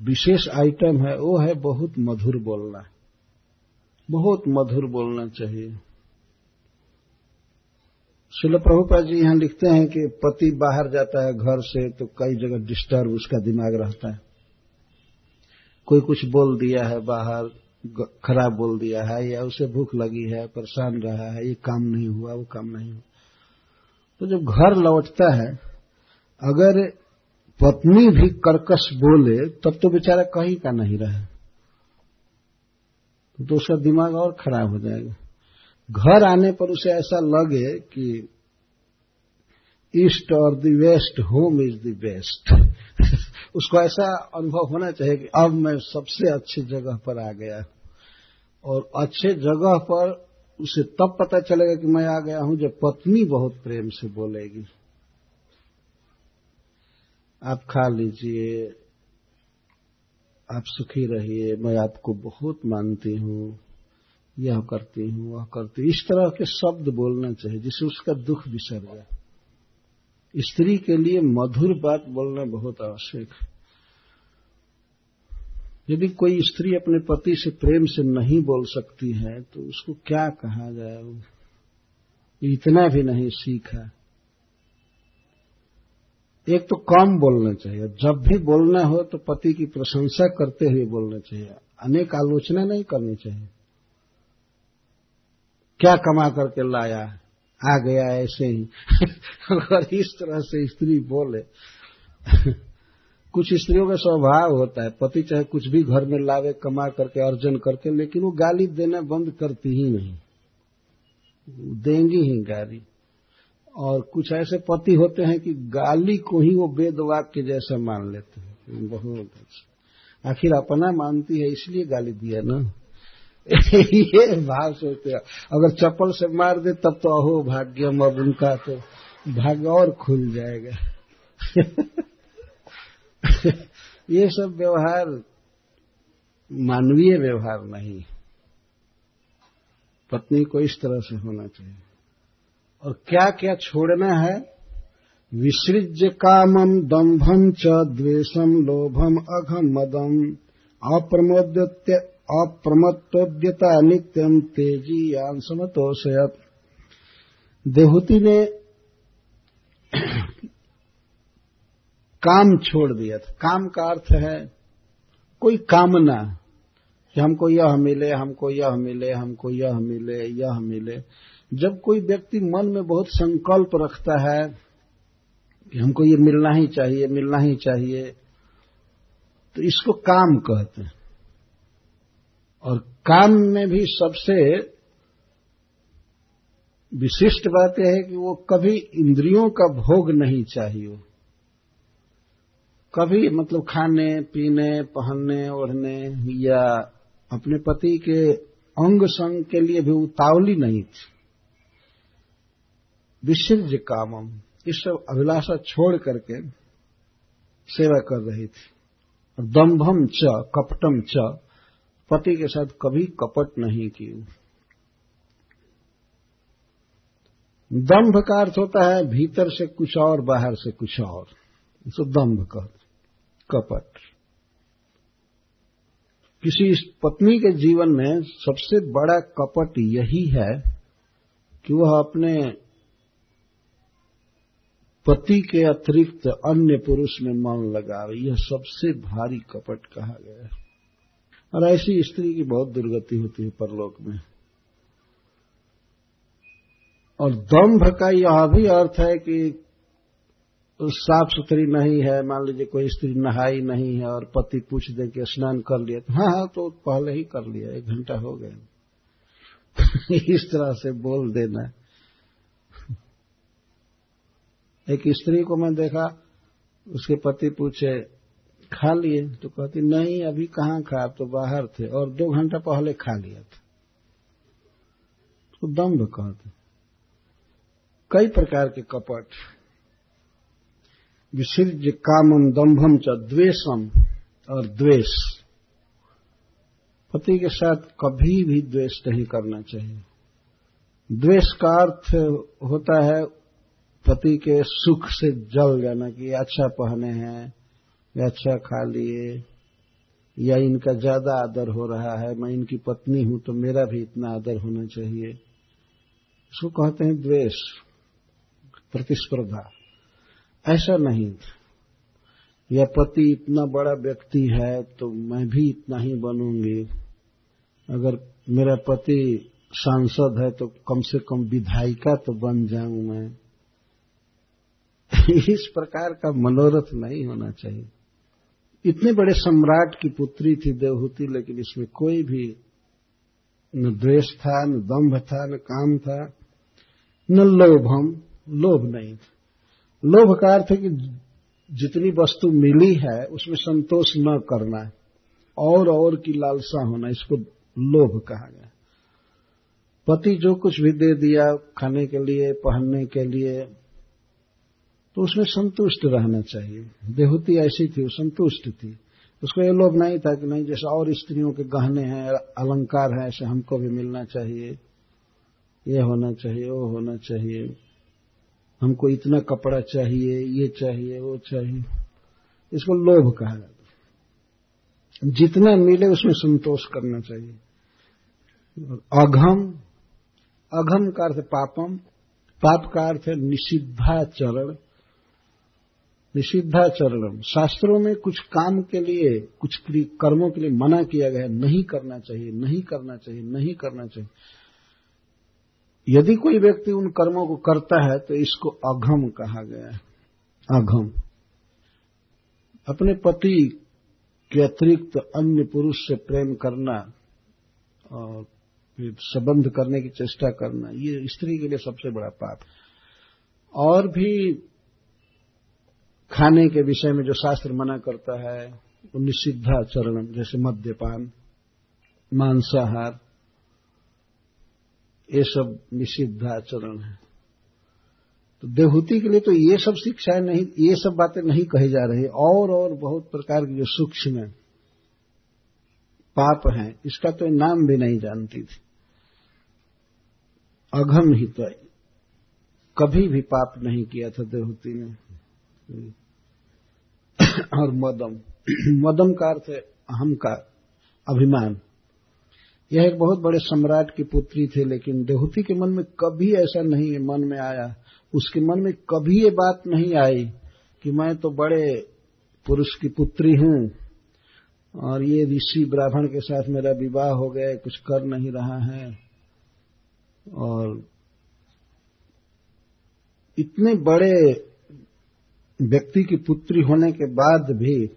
विशेष आइटम है, वो है बहुत मधुर बोलना। बहुत मधुर बोलना चाहिए। शिल प्रभुपा जी यहाँ लिखते हैं कि पति बाहर जाता है घर से तो कई जगह डिस्टर्ब उसका दिमाग रहता है। कोई कुछ बोल दिया है, बाहर खराब बोल दिया है, या उसे भूख लगी है, परेशान रहा है, ये काम नहीं हुआ, वो काम नहीं हुआ। तो जब घर लौटता है अगर पत्नी भी कर्कश बोले, तब तो बेचारा कहीं का नहीं रहे। तो उसका दिमाग और खराब हो जाएगा। घर आने पर उसे ऐसा लगे कि ईस्ट और the west, home is the best. उसको ऐसा अनुभव होना चाहिए कि अब मैं सबसे अच्छी जगह पर आ गया। और अच्छे जगह पर उसे तब पता चलेगा कि मैं आ गया हूँ जब पत्नी बहुत प्रेम से बोलेगी। आप खा लीजिए, आप सुखी रहिए, मैं आपको बहुत मानती हूँ, यह करती हूँ, वह करती इस तरह के शब्द बोलना चाहिए, जिससे उसका दुख बिसर जाए। स्त्री के लिए मधुर बात बोलना बहुत आवश्यक है। यदि कोई स्त्री अपने पति से प्रेम से नहीं बोल सकती है तो उसको क्या कहा जाए? इतना भी नहीं सीखा। एक तो कम बोलना चाहिए। जब भी बोलना हो तो पति की प्रशंसा करते हुए बोलना चाहिए। अनेक आलोचना नहीं करनी चाहिए। क्या कमा करके लाया? आ गया ऐसे ही। अगर इस तरह से स्त्री बोले, कुछ स्त्रियों का स्वभाव होता है। पति चाहे कुछ भी घर में लावे, कमा करके अर्जन करके लेकिन वो गाली देना बंद करती ही नहीं। देंगी ही गाली। और कुछ ऐसे पति होते हैं कि गाली को ही वो वेद वाक्य जैसा मान लेते हैं। बहुत आखिर अपना मानती है, इसलिए गाली दिया ना। ये भाव सोचते हैं। अगर चप्पल से मार दे, तब तो अहो भाग्यम, अब उनका तो भाग्य और खुल जाएगा। ये सब व्यवहार, मानवीय व्यवहार नहीं। पत्नी को इस तरह से होना चाहिए। और क्या क्या छोड़ना है? विसृज्य कामम दम्भम च द्वेषम लोभम अघम मदम अप्रमोद्य अप्रमत्तोद्यता नित्यम तेज़ी यान समतोषयत। देहूति ने काम छोड़ दिया था। काम का अर्थ है कोई कामना। कि हमको यह मिले, हमको यह मिले, हमको यह मिले यह मिले। जब कोई व्यक्ति मन में बहुत संकल्प रखता है कि हमको ये मिलना ही चाहिए, मिलना ही चाहिए तो इसको काम कहते हैं। और काम में भी सबसे विशिष्ट बात यह है कि वो कभी इंद्रियों का भोग नहीं चाहिए। कभी मतलब खाने, पीने, पहनने, ओढ़ने या अपने पति के अंग संग के लिए भी उतावली नहीं थी। विसर्ज कामम इस सब अभिलाषा छोड़ करके सेवा कर रही थी। और दम्भम च, कपटम च, पति के साथ कभी कपट नहीं की दम्भ का अर्थ होता है भीतर से कुछ और, बाहर से कुछ और। इसको दम्भ कहते कपट। किसी पत्नी के जीवन में सबसे बड़ा कपट यही है कि वह अपने पति के अतिरिक्त अन्य पुरुष में मन लगावे यह सबसे भारी कपट कहा गया है। और ऐसी स्त्री की बहुत दुर्गति होती है परलोक में। और दम्भ का यह भी अर्थ है कि साफ़ सुथरी नहीं है। मान लीजिए कोई स्त्री नहाई नहीं है और पति पूछ दे कि स्नान कर लिया तो हाँ हाँ तो पहले ही कर लिया। एक घंटा हो गया। इस तरह से बोल देना। एक स्त्री को मैं देखा, उसके पति पूछे, खा लिए? तो कहती, नहीं, अभी कहाँ खा? तो बाहर थे। और दो घंटा पहले खा लिया था। तो दम्भ कहते, कई प्रकार के कपट विसर्ज कामम दम्भम च द्वेषम और द्वेष। पति के साथ कभी भी द्वेष नहीं करना चाहिए। द्वेष का अर्थ होता है पति के सुख से जल जाना कि अच्छा पहने हैं, या अच्छा खा लिए, या इनका ज़्यादा आदर हो रहा है, मैं इनकी पत्नी हूँ तो मेरा भी इतना आदर होना चाहिए। इसको कहते हैं द्वेष, प्रतिस्पर्धा। ऐसा नहीं। यह पति इतना बड़ा व्यक्ति है तो मैं भी इतना ही बनूँगी। अगर मेरा पति सांसद है तो कम से कम विधायिका तो बन जाऊँ मैं। इस प्रकार का मनोरथ नहीं होना चाहिए। इतने बड़े सम्राट की पुत्री थी, देवहूति, लेकिन इसमें कोई भी न द्वेष था, न दम्भ था, न काम था, न लोभम लोभ नहीं था। लोभ का अर्थ है कि जितनी वस्तु मिली है, उसमें संतोष न करना और और की लालसा होना, इसको लोभ कहा गया। पति जो कुछ भी दे दिया, खाने के लिए, पहनने के लिए तो उसमें संतुष्ट रहना चाहिए। देहूती ऐसी थी, वो संतुष्ट थी। उसको ये लोभ नहीं था कि नहीं, जैसे और स्त्रियों के गहने हैं, अलंकार है, ऐसे हमको भी मिलना चाहिए। ये होना चाहिए, वो होना चाहिए। हमको इतना कपड़ा चाहिए, ये चाहिए, वो चाहिए। इसको लोभ कहा जाता जितना मिले उसमें संतोष करना चाहिए। अघम अघम का अर्थ पापम, पाप का अर्थ है निषिद्धाचरण। निषिद्धाचरणम शास्त्रों में कुछ काम के लिए, कुछ कर्मों के लिए मना किया गया नहीं करना चाहिए, नहीं करना चाहिए, नहीं करना चाहिए। यदि कोई व्यक्ति उन कर्मों को करता है तो इसको अघम कहा गया है। अघम। अपने पति के अतिरिक्त अन्य पुरुष से प्रेम करना और संबंध करने की चेष्टा करना, ये स्त्री के लिए सबसे बड़ा पाप। और भी खाने के विषय में जो शास्त्र मना करता है, वो निषिद्धाचरण जैसे मद्यपान, मांसाहार, ये सब निषिद्धाचरण है। तो देवहूति के लिए तो ये सब शिक्षाएँ नहीं, ये सब बातें नहीं कही जा रही। और और बहुत प्रकार की जो सूक्ष्म पाप हैं, इसका तो नाम भी नहीं जानती थी। अघम ही तो कभी भी पाप नहीं किया था देहूति ने। और मदम। मदम का अर्थ है अहम का अभिमान। यह एक बहुत बड़े सम्राट की पुत्री थे, लेकिन देहूती के मन में कभी ऐसा नहीं मन में आया। उसके मन में कभी ये बात नहीं आई कि मैं तो बड़े पुरुष की पुत्री हूँ और ये ऋषि ब्राह्मण के साथ मेरा विवाह हो गया, कुछ कर नहीं रहा है। और इतने बड़े व्यक्ति की पुत्री होने के बाद भी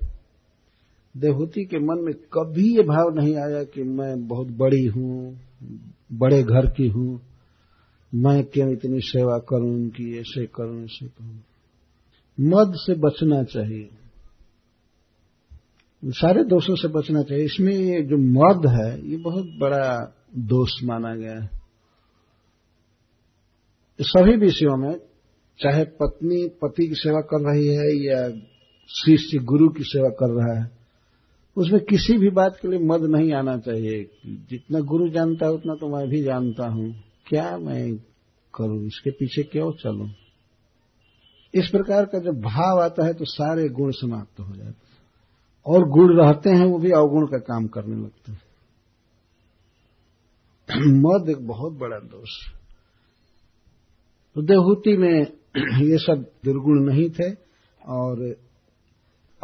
देहूति के मन में कभी ये भाव नहीं आया कि मैं बहुत बड़ी हूँ, बड़े घर की हूँ। मैं क्यों इतनी सेवा करूँ उनकी ऐसे करूँ ऐसे करूँ। मद से बचना चाहिए। सारे दोषों से बचना चाहिए। इसमें जो मद है, ये बहुत बड़ा दोष माना गया है। सभी विषयों में चाहे पत्नी, पति की सेवा कर रही है या शिष्य, गुरु की सेवा कर रहा है, उसमें किसी भी बात के लिए मद नहीं आना चाहिए। जितना गुरु जानता है, उतना तो मैं भी जानता हूँ। क्या मैं करूँ? इसके पीछे क्यों चलूँ? इस प्रकार का जब भाव आता है तो सारे गुण समाप्त हो जाते हैं। और गुण रहते हैं, वो भी अवगुण का काम करने लगते हैं। मद एक बहुत बड़ा दोष तो देहूति में ये सब दुर्गुण नहीं थे और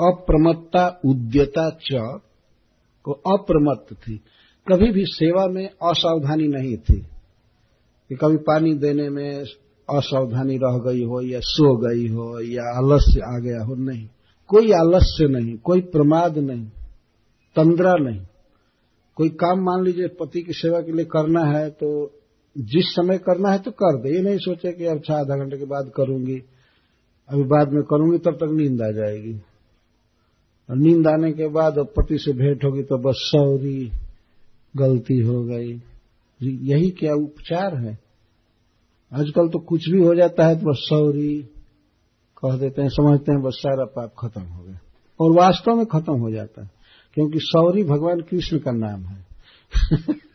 अप्रमत्ता उद्यता च को अप्रमत्त थी। कभी भी सेवा में असावधानी नहीं थी। कि कभी पानी देने में असावधानी रह गई हो या सो गई हो या आलस्य आ गया हो, नहीं। कोई आलस्य नहीं, कोई प्रमाद नहीं, तंद्रा नहीं। कोई काम मान लीजिए पति की सेवा के लिए करना है तो जिस समय करना है तो कर दे। ये नहीं सोचे कि अब आधा घंटे के बाद करूँगी। अभी बाद में करूँगी, तब तक नींद आ जाएगी। और नींद आने के बाद अब पति से भेंट होगी तो बस सौरी, गलती हो गई। यही क्या उपचार है? आजकल तो कुछ भी हो जाता है तो बस सौरी कह देते हैं, समझते हैं, बस सारा पाप खत्म हो गया। और वास्तव में खत्म हो जाता है, क्योंकि सौरी भगवान कृष्ण का नाम है।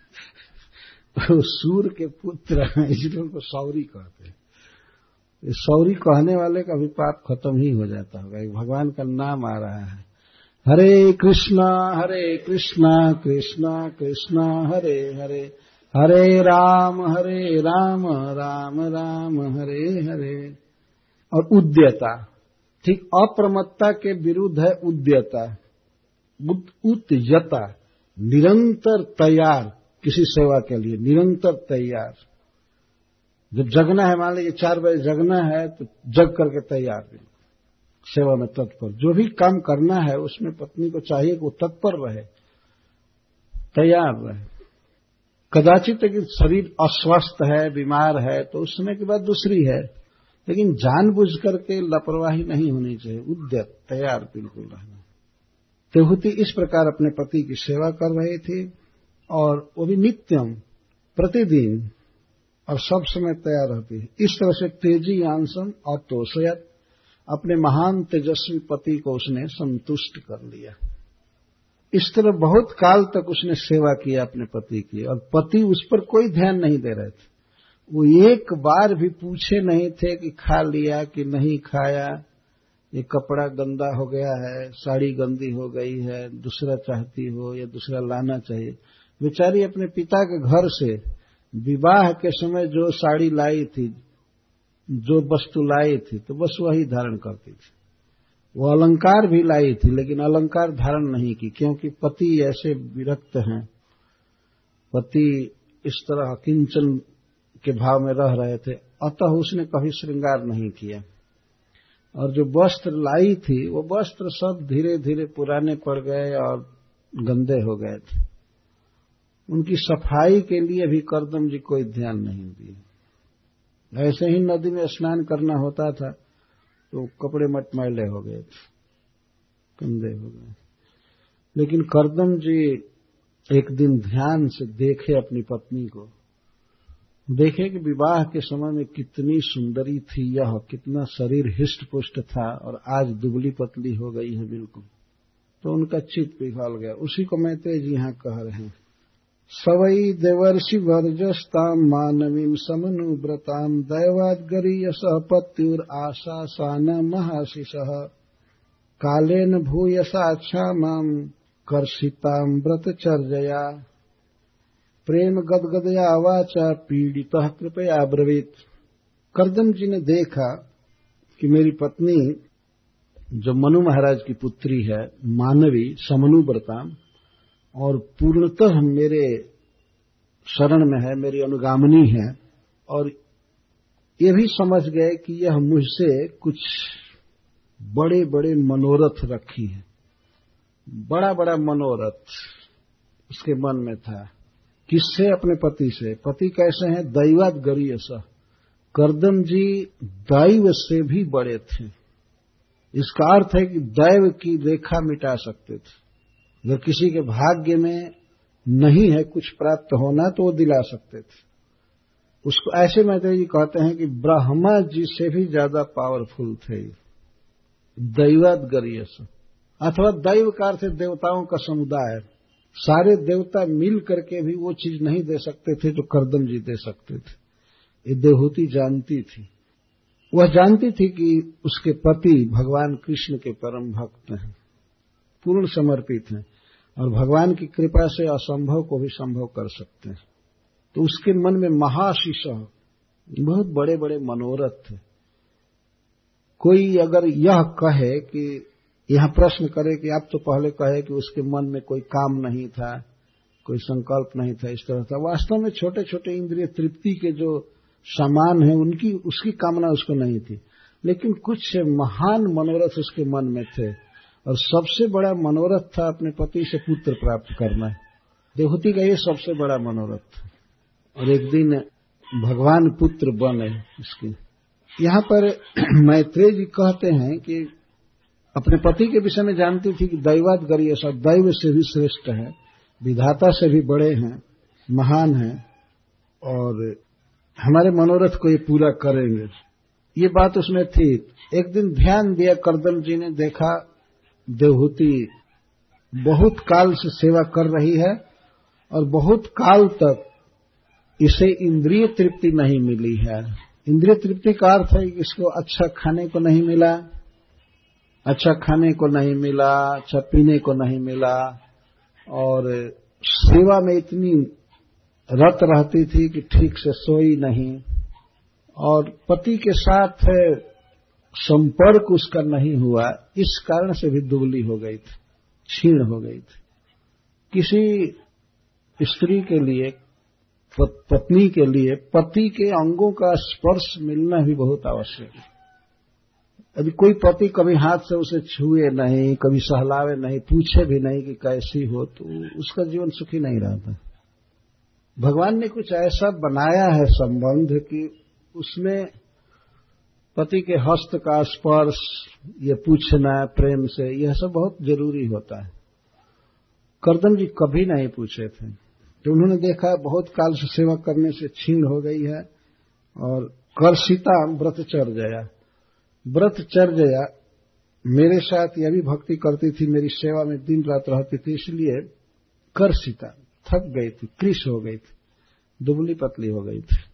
सूर के पुत्र हैं, इसलिए उनको सौरी कहते हैं। सौरी कहने वाले का भी पाप खत्म ही हो जाता होगा। भगवान का नाम आ रहा है। हरे कृष्णा हरे कृष्णा कृष्णा कृष्णा, हरे हरे। हरे राम हरे राम राम राम, हरे हरे। और उद्यता, ठीक अप्रमत्ता के विरुद्ध है उद्यता। उत्यता निरंतर तैयार। किसी सेवा के लिए, निरंतर तैयार। जब जगना है, मान लीजिए चार बजे जगना है तो जग करके तैयार बिल्कुल सेवा में तत्पर। जो भी काम करना है, उसमें पत्नी को चाहिए कि वो तत्पर रहे, तैयार रहे। कदाचित अगर शरीर अस्वस्थ है, बीमार है तो उस समय की बात दूसरी है। लेकिन जानबूझ करके लापरवाही नहीं होनी चाहिए। उद्यत तैयार बिल्कुल रहना। तेहुति इस प्रकार अपने पति की सेवा कर रहे थे। और वो भी नित्यम, प्रतिदिन, और सब समय तैयार रहती है। इस तरह से तेज़ी आंसम और तो तोषयत अपने महान तेजस्वी पति को उसने संतुष्ट कर लिया। इस तरह बहुत काल तक उसने सेवा किया अपने पति की, और पति उस पर कोई ध्यान नहीं दे रहे थे। वो एक बार भी पूछे नहीं थे कि खा लिया कि नहीं खाया। ये कपड़ा गंदा हो गया है, साड़ी गंदी हो गई है, दूसरा चाहती हो या दूसरा लाना चाहिए। बेचारी अपने पिता के घर से विवाह के समय जो साड़ी लाई थी, जो वस्तु लाई थी तो बस वही धारण करती थी। वो अलंकार भी लाई थी, लेकिन अलंकार धारण नहीं की, क्योंकि पति ऐसे विरक्त हैं। पति इस तरह किंचन के भाव में रह रहे थे, अतः उसने कभी श्रृंगार नहीं किया। और जो वस्त्र लाई थी, वो वस्त्र सब धीरे धीरे पुराने पड़ गए और गंदे हो गए थे। उनकी सफ़ाई के लिए भी करदम जी कोई ध्यान नहीं दिए ऐसे ही नदी में स्नान करना होता था तो कपड़े मटमैले हो गए थे गंदे हो गए। लेकिन करदम जी एक दिन ध्यान से देखे अपनी पत्नी को। देखे कि विवाह के समय में कितनी सुंदरी थी यह, कितना शरीर हिष्ट पुष्ट था और आज दुबली पतली हो गई है बिल्कुल। तो उनका चित्त पिघल गया। उसी को मैत्रेय जी यहाँ कह रहे हैं। सवई देवर्षि समनुव्रताम दैवादगरीयस पत्युर आशा सान महाशिष कालेन भूयसा माम कर्षिताम व्रतचर्जया प्रेम गदगदया वाचा पीड़ित कृपया ब्रवीत। करदम जी ने देखा कि मेरी पत्नी, जो मनु महाराज की पुत्री है, मानवी समनु व्रताम और पूर्णतः मेरे शरण में है, मेरी अनुगामनी है, और ये भी समझ गए कि यह मुझसे कुछ बड़े बड़े मनोरथ रखी है। बड़ा बड़ा मनोरथ उसके मन में था। किससे? अपने पति से। पति कैसे हैं? दैवात गरीयस। करदम जी दैव से भी बड़े थे। इसका अर्थ है कि दैव की रेखा मिटा सकते थे। अगर किसी के भाग्य में नहीं है कुछ प्राप्त होना तो वो दिला सकते थे। उसको ऐसे मैत्री जी कहते हैं कि ब्रह्मा जी से भी ज़्यादा पावरफुल थे। दैवात गरीयस। अथवा दैव का अर्थ देवताओं का समुदाय। सारे देवता मिल करके भी वो चीज़ नहीं दे सकते थे जो करदम जी दे सकते थे। ये देवहूति जानती थी। वह जानती थी कि उसके पति भगवान कृष्ण के परम भक्त हैं, पूर्ण समर्पित हैं। और भगवान की कृपा से असंभव को भी संभव कर सकते हैं। तो उसके मन में महाशिष बहुत बड़े बड़े मनोरथ थे कोई अगर यह कहे कि, यहाँ प्रश्न करे कि आप तो पहले कहे कि उसके मन में कोई काम नहीं था, कोई संकल्प नहीं था, इस तरह था। वास्तव में छोटे छोटे इंद्रिय तृप्ति के जो सामान है, उनकी, उसकी कामना उसको नहीं थी। लेकिन कुछ महान मनोरथ उसके मन में थे। और सबसे बड़ा मनोरथ था अपने पति से पुत्र प्राप्त करना। देवहूति का ये सबसे बड़ा मनोरथ। था और एक दिन भगवान पुत्र बने इसके। यहाँ पर मैत्रेय जी कहते हैं कि अपने पति के विषय में जानती थी कि दैवात गरी ऐसा दैव से भी श्रेष्ठ है, विधाता से भी बड़े हैं, महान हैं, और हमारे मनोरथ को ये पूरा करेंगे। ये बात उसमें थी। एक दिन ध्यान दिया करदम जी ने, देखा देवहूति बहुत काल से सेवा कर रही है और बहुत काल तक इसे इंद्रिय तृप्ति नहीं मिली है। इंद्रिय तृप्ति का अर्थ है कि इसको अच्छा खाने को नहीं मिला अच्छा खाने को नहीं मिला अच्छा पीने को नहीं मिला और सेवा में इतनी रत रहती थी कि ठीक से सोई नहीं। और पति के साथ संपर्क उसका नहीं हुआ, इस कारण से भी दुबली हो गई थी क्षीण हो गई थी। किसी स्त्री के लिए पत्नी के लिए पति के अंगों का स्पर्श मिलना भी बहुत आवश्यक है। यदि कोई पति कभी हाथ से उसे छुए नहीं, कभी सहलावे नहीं, पूछे भी नहीं कि कैसी हो तो उसका जीवन सुखी नहीं रहता। भगवान ने कुछ ऐसा बनाया है संबंध कि उसमें पति के हस्त का स्पर्श, ये पूछना, प्रेम से, यह सब बहुत ज़रूरी होता है। करदम जी कभी नहीं पूछे थे। तो उन्होंने देखा, बहुत काल से सेवा करने से छीन हो गई है, और कर सीता व्रत चर गया। व्रत चर्या मेरे साथ यह भी भक्ति करती थी, मेरी सेवा में दिन रात रहती थी, इसलिए कर सीता, थक गई थी कृष हो गई थी, दुबली पतली हो गई थी।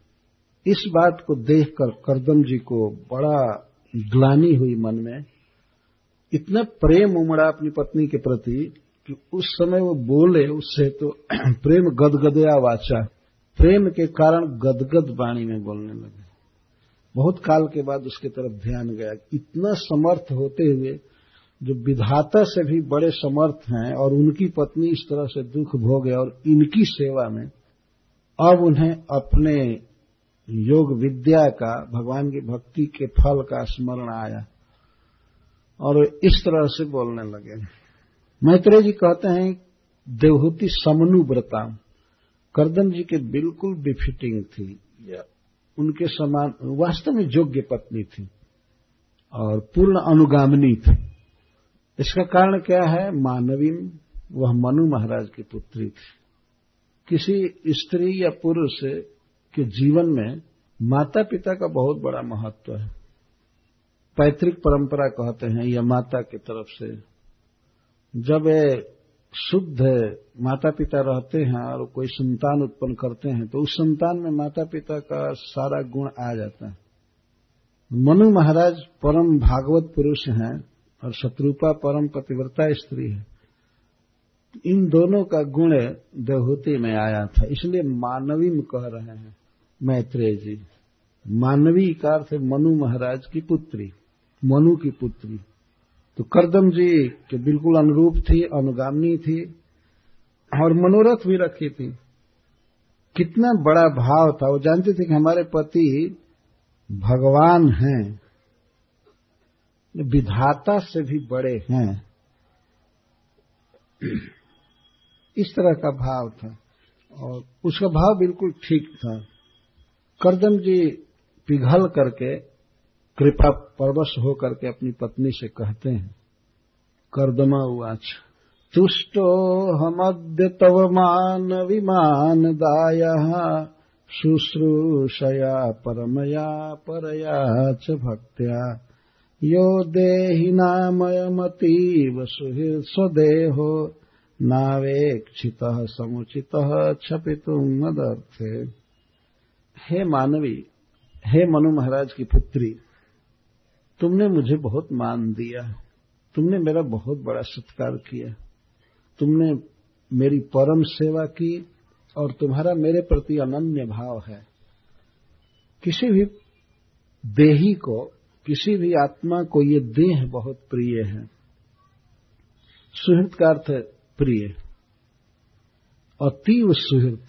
इस बात को देखकर करदम जी को बड़ा ग्लानी हुई मन में। इतना प्रेम उमड़ा अपनी पत्नी के प्रति कि उस समय वो बोले, उससे तो प्रेम गदगदया वाचा। प्रेम के कारण गदगद वाणी में बोलने लगे। बहुत काल के बाद उसके तरफ़ ध्यान गया। इतना समर्थ होते हुए, जो विधाता से भी बड़े समर्थ हैं और उनकी पत्नी इस तरह से दुख भोगे और इनकी सेवा में, अब उन्हें अपने योग विद्या का भगवान की भक्ति के फल का स्मरण आया। और इस तरह से बोलने लगे। मैत्रेय जी कहते हैं देवहूति समनुव्रता। करदम जी के बिल्कुल बिफिटिंग थी। या उनके समान वास्तव में योग्य पत्नी थी। और पूर्ण अनुगामनी थी। इसका कारण क्या है? मानवी वह मनु महाराज की पुत्री थी। किसी स्त्री या पुरुष के जीवन में माता पिता का बहुत बड़ा महत्व है। पैतृक परंपरा कहते हैं या माता की तरफ़ से। जब शुद्ध माता पिता रहते हैं और कोई संतान उत्पन्न करते हैं तो उस संतान में माता पिता का सारा गुण आ जाता है। मनु महाराज परम भागवत पुरुष हैं और शत्रुपा परम पतिव्रता स्त्री है। इन दोनों का गुण देवहूति में आया था, इसलिए मानवी में कह रहे हैं। मैत्रेय जी। मानवी कार थे मनु महाराज की पुत्री, मनु की पुत्री। तो करदम जी, के बिल्कुल अनुरूप थी, अनुगामी थी, और मनोरथ भी रखी थी। कितना बड़ा भाव था। वो जानते थे कि हमारे पति भगवान हैं, विधाता से भी बड़े हैं। इस तरह का भाव था, और उसका भाव बिल्कुल ठीक था। करदम जी पिघल करके कृपा परवश होकर के अपनी पत्नी से कहते हैं, कर्दमा उवाच, तुष्टो हमद्य तव मान विमान दाय, शुश्रूषया परमया परया च भक्त्या। यो देहिनामयमतीव स्वदेहो, नावेक्षित समुचित क्षपितुम मदर्थे हे मानवी, हे मनु महाराज की पुत्री, तुमने मुझे बहुत मान दिया, तुमने मेरा बहुत बड़ा सत्कार किया, तुमने मेरी परम सेवा की और तुम्हारा मेरे प्रति अनन्य भाव है। किसी भी देही को, किसी भी आत्मा को ये देह बहुत प्रिय है। सुहृत का अर्थ प्रिय, अतीव सुहृत।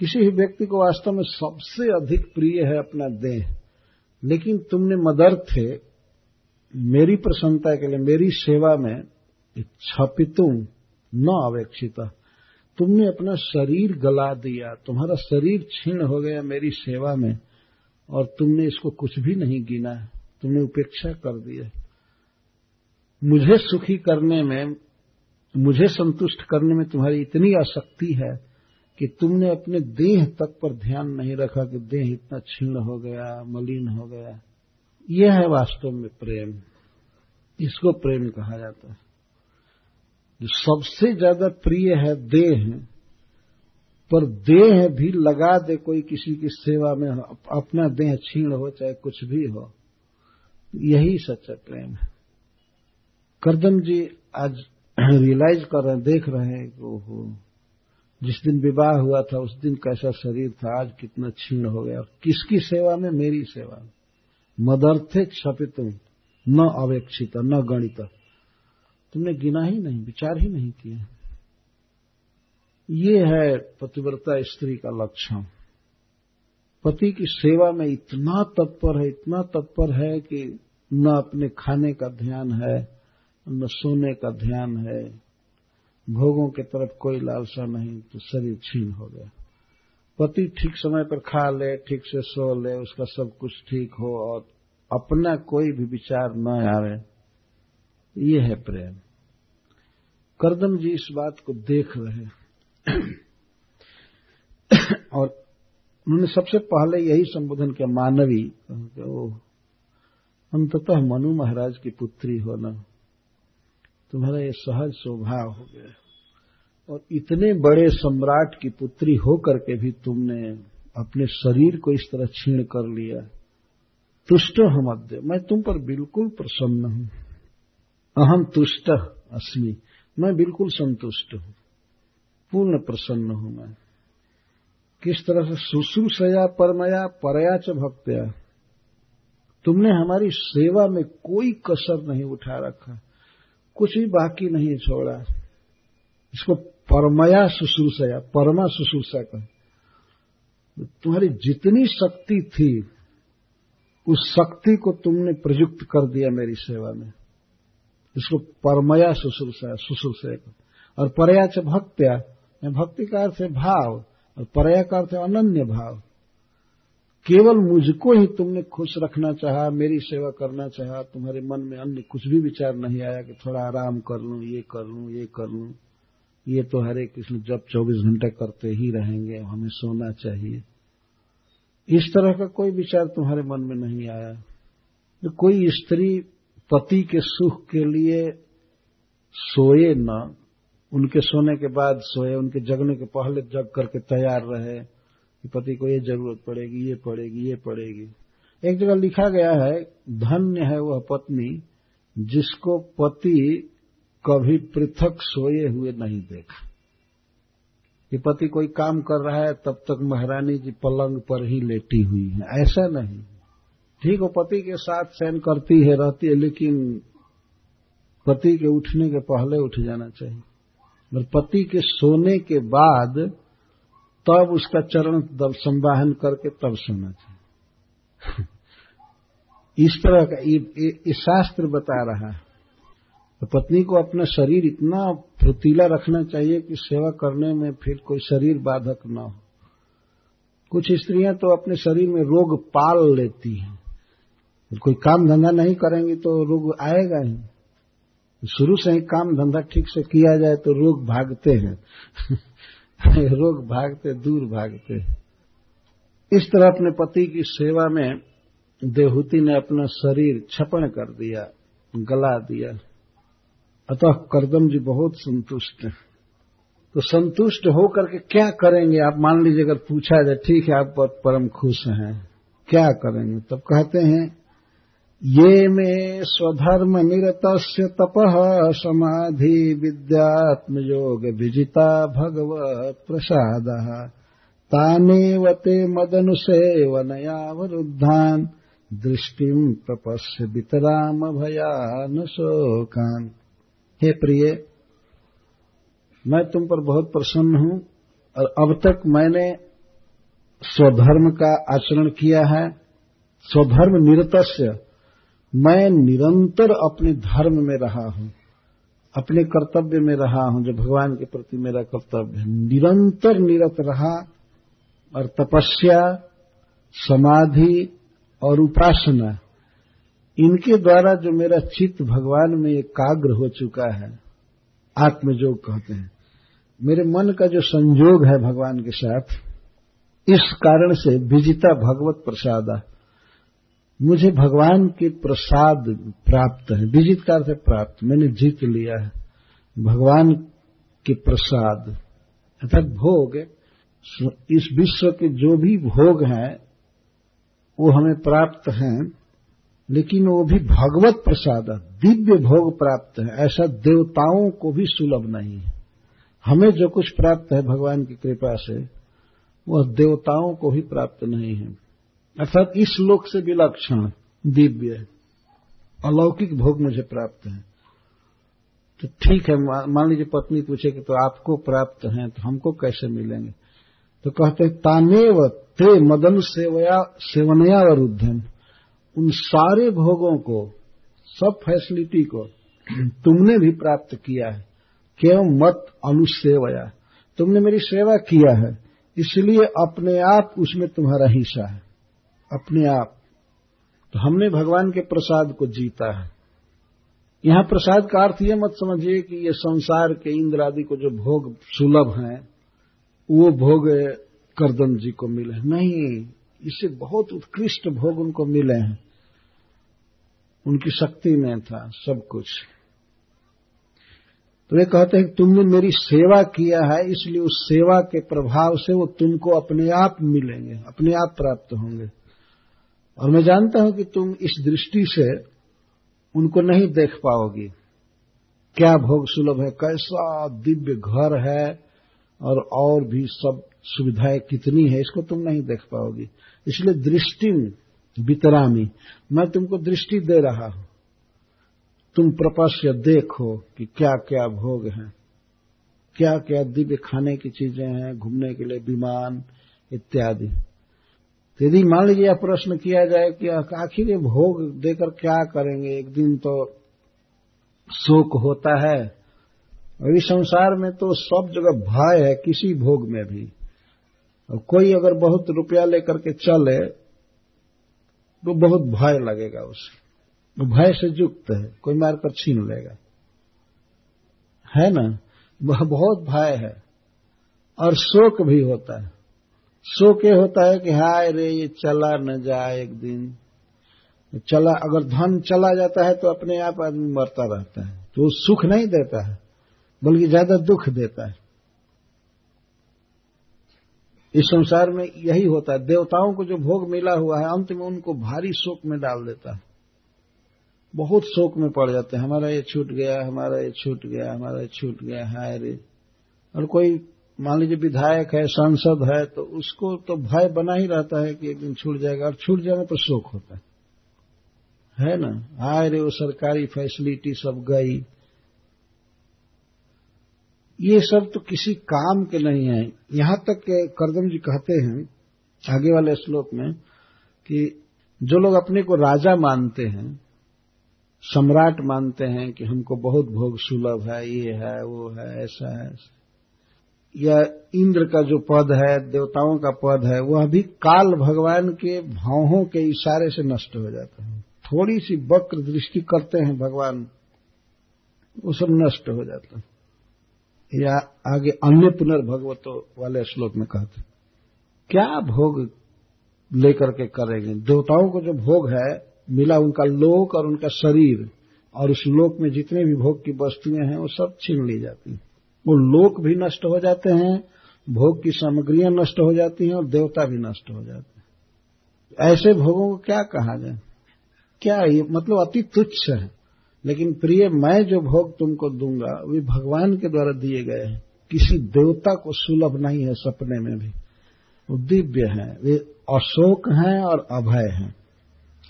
किसी भी व्यक्ति को वास्तव में सबसे अधिक प्रिय है अपना देह। लेकिन तुमने मदर थे, मेरी प्रसन्नता के लिए, मेरी सेवा में छपितुम न अवेक्षित। तुमने अपना शरीर गला दिया, तुम्हारा शरीर छीण हो गया मेरी सेवा में, और तुमने इसको कुछ भी नहीं गिना, तुमने उपेक्षा कर दिया। मुझे सुखी करने में, मुझे संतुष्ट करने में तुम्हारी इतनी आसक्ति है कि तुमने अपने देह तक पर ध्यान नहीं रखा कि देह इतना छीण हो गया, मलिन हो गया। यह है वास्तव में प्रेम। इसको प्रेम कहा जाता है। जो सबसे ज़्यादा प्रिय है देह, पर देह भी लगा दे कोई किसी की सेवा में, अपना देह छीण हो चाहे कुछ भी हो, यही सच्चा प्रेम। है करदम जी आज रियलाइज़ कर रहे हैं, देख रहे हैं कि जिस दिन विवाह हुआ था, उस दिन कैसा शरीर था, आज कितना छीण हो गया, किसकी सेवा में? मेरी सेवा में। मदर्थे क्षपित न अवेक्षित, न गणित। तुमने गिना ही नहीं, विचार ही नहीं किया ये है पतिव्रता स्त्री का लक्षण। पति की सेवा में इतना तत्पर है, इतना तत्पर है कि न अपने खाने का ध्यान है, न सोने का ध्यान है भोगों के तरफ़ कोई लालसा नहीं तो शरीर छीन हो गया। पति ठीक समय पर खा ले, ठीक से सो ले, उसका सब कुछ ठीक हो और अपना कोई भी विचार न आवे, ये है प्रेम। करदम जी इस बात को देख रहे और उन्होंने सबसे पहले यही संबोधन किया, मानवी ओ अंततः मनु महाराज की पुत्री हो ना? तुम्हारा ये सहज स्वभाव हो गया और इतने बड़े सम्राट की पुत्री होकर के भी तुमने अपने शरीर को इस तरह छीण कर लिया तुष्ट हम अद्य। मैं तुम पर बिल्कुल प्रसन्न हूँ। अहम तुष्ट अस्मि। मैं बिल्कुल संतुष्ट हूँ। पूर्ण प्रसन्न हूँ मैं। किस तरह से शुश्रूषया, परमया, परया च भक्त्या। तुमने हमारी सेवा में कोई कसर नहीं उठा रखा। कुछ भी बाकी नहीं छोड़ा। इसको परमया शुश्रूषया परमा शुश्रूषा का तुम्हारी जितनी शक्ति थी, उस शक्ति को तुमने प्रयुक्त कर दिया मेरी सेवा में। इसको परमया शुश्रूषा शुश्रूषा और परया च भक्त्या भक्ति का अर्थ है भाव, और परया का अर्थ है अनन्य भाव। केवल मुझको ही तुमने खुश रखना चाहा, मेरी सेवा करना चाहा, तुम्हारे मन में अन्य कुछ भी विचार नहीं आया कि थोड़ा आराम कर लूँ, ये कर लूँ, ये कर लूँ। ये तो हरे कृष्ण, जब 24 घंटे करते ही रहेंगे हमें सोना चाहिए। इस तरह का कोई विचार तुम्हारे मन में नहीं आया। तो कोई स्त्री पति के सुख के लिए सोए न, उनके सोने के बाद सोए, उनके जगने के पहले जग करके तैयार रहे कि पति को ये ज़रूरत पड़ेगी, ये पड़ेगी ये पड़ेगी। एक जगह लिखा गया है, धन्य है वह पत्नी जिसको पति कभी पृथक सोए हुए नहीं देखा। कि पति कोई काम कर रहा है, तब तक महारानी जी पलंग पर ही लेटी हुई है। ऐसा नहीं। ठीक वो पति के साथ सहन करती है, रहती है, लेकिन पति के उठने के पहले उठ जाना चाहिए। और पति के सोने के बाद तब उसका चरण संवाहन करके तब सोना चाहिए इस तरह का ये शास्त्र बता रहा है। तो पत्नी को अपना शरीर इतना फुर्तीला रखना चाहिए कि सेवा करने में फिर कोई शरीर बाधक न हो। कुछ स्त्रियाँ तो अपने शरीर में रोग पाल लेती हैं। कोई काम धंधा नहीं करेंगी तो रोग आएगा ही। शुरू से ही काम धंधा ठीक से किया जाए तो रोग भागते हैं। रोग भागते, दूर भागते। इस तरह अपने पति की सेवा में देहूति ने अपना शरीर छपण कर दिया, गला दिया। अतः करदम जी बहुत संतुष्ट हैं। तो संतुष्ट होकर के क्या करेंगे? आप मान लीजिए, अगर पूछा जाए, ठीक है, आप परम खुश हैं। क्या करेंगे? तब कहते हैं ये मे स्वधर्म निरत तप समाधि विद्यात्म योग विजिता भगवत प्रसाद तानेव ते मदनुसेवनयावरुद्धान, दृष्टि प्रपश्य वितराम भयान शोकान हे प्रिय, मैं तुम पर बहुत प्रसन्न हूँ, और अब तक मैंने स्वधर्म का आचरण किया है। स्वधर्म निरतस्य मैं निरंतर अपने धर्म में रहा हूँ, अपने कर्तव्य में रहा हूँ, जो भगवान के प्रति मेरा कर्तव्य है। निरंतर निरत रहा और तपस्या, समाधि और उपासना, इनके द्वारा जो मेरा चित्त भगवान में एकाग्र हो चुका है आत्मयोग कहते हैं। मेरे मन का जो संयोग है भगवान के साथ, इस कारण से विजिता भगवत प्रसादा मुझे भगवान के प्रसाद प्राप्त है विजित का अर्थ प्राप्त, मैंने जीत लिया है। भगवान के प्रसाद, अर्थात भोग इस विश्व के जो भी भोग हैं, वो हमें प्राप्त हैं, लेकिन वो भी भगवत प्रसाद दिव्य भोग प्राप्त है। ऐसा देवताओं को भी सुलभ नहीं है। हमें जो कुछ प्राप्त है भगवान की कृपा से, वह देवताओं को भी प्राप्त नहीं है। अर्थात इस लोक से विलक्षण दिव्य अलौकिक भोग मुझे प्राप्त है। तो ठीक है मान लीजिए पत्नी पूछे कि तो आपको प्राप्त है तो हमको कैसे मिलेंगे? तो कहते हैं तानेव ते मदन सेवया सेवनया वरुद्धन उन सारे भोगों को, सब फैसिलिटी को तुमने भी प्राप्त किया है। क्यों मत अनुसेवया। तुमने मेरी सेवा किया है, इसलिए अपने आप उसमें तुम्हारा हिस्सा है। अपने आप। तो हमने भगवान के प्रसाद को जीता है। यहाँ प्रसाद का अर्थ यह मत समझिए कि ये संसार के इंद्र आदि को जो भोग सुलभ हैं, वो भोग करदम जी को मिले नहीं इससे बहुत उत्कृष्ट भोग उनको मिले हैं। उनकी शक्ति में था सब कुछ। तो वे कहते हैं तुमने मेरी सेवा किया है, इसलिए उस सेवा के प्रभाव से वो तुमको अपने आप मिलेंगे, अपने आप प्राप्त होंगे। और मैं जानता हूँ कि तुम इस दृष्टि से उनको नहीं देख पाओगी। क्या भोग सुलभ है? कैसा दिव्य घर है? और और भी सब सुविधाएँ कितनी है, इसको तुम नहीं देख पाओगी। इसलिए दृष्टि वितरामी। मैं तुमको दृष्टि दे रहा हूँ। तुम प्रपश्य देखो कि क्या क्या भोग हैं। क्या क्या दिव्य खाने की चीज़ें हैं, घूमने के लिए विमान, इत्यादि। यदि मान लीजिए यह प्रश्न किया जाए कि आखिर ये भोग देकर क्या करेंगे? एक दिन तो शोक होता है। और इस संसार में तो सब जगह भय है किसी भोग में भी। और कोई अगर बहुत रुपया लेकर के चले तो बहुत भय लगेगा उसे। भय से युक्त है, कोई मारकर छीन लेगा। है ना? बहुत भय है। और शोक भी होता है। शोक ये होता है कि हाय रे, ये चला न जाए एक दिन। चला, अगर धन चला जाता है तो अपने आप आदमी मरता रहता है। तो वो सुख नहीं देता है, बल्कि ज़्यादा दुख देता है। इस संसार में यही होता है। देवताओं को जो भोग मिला हुआ है, अंत में उनको भारी शोक में डाल देता है। बहुत शोक में पड़ जाते हैं। हमारा ये छूट गया, हमारा ये छूट गया, हमारा ये छूट गया, हाय रे। और कोई मान लीजिए विधायक है, सांसद है तो उसको तो भय बना ही रहता है कि एक दिन छूट जाएगा और छूट जाने पर शोक होता है। है ना? हाय रे वो सरकारी फैसिलिटी सब गई। ये सब तो किसी काम के नहीं है। यहाँ तक करदम जी कहते हैं, आगे वाले श्लोक में, कि जो लोग अपने को राजा मानते हैं, सम्राट मानते हैं कि हमको बहुत भोग सुलभ है, ये है, वो है, ऐसा है। या इंद्र का जो पद है, देवताओं का पद है, वह भी काल भगवान के भावों के इशारे से नष्ट हो जाता है। थोड़ी सी वक्र दृष्टि करते हैं भगवान, वो सब नष्ट हो जाता है। या आगे अन्य पुनर्भगवतो वाले श्लोक में कहते क्या भोग लेकर के करेंगे? देवताओं को जो भोग है, मिला उनका लोक और उनका शरीर, और उस लोक में जितने भी भोग की वस्तुएँ हैं, वो सब छीन ली जाती हैं। वो लोक भी नष्ट हो जाते हैं, भोग की सामग्रियाँ नष्ट हो जाती हैं और देवता भी नष्ट हो जाते हैं। ऐसे भोगों को क्या कहा जाए? क्या ये मतलब अति तुच्छ है, लेकिन प्रिय, मैं जो भोग तुमको दूँगा, वे भगवान के द्वारा दिए गए हैं। किसी देवता को सुलभ नहीं है सपने में भी। वो दिव्य है, वे अशोक हैं और अभय हैं।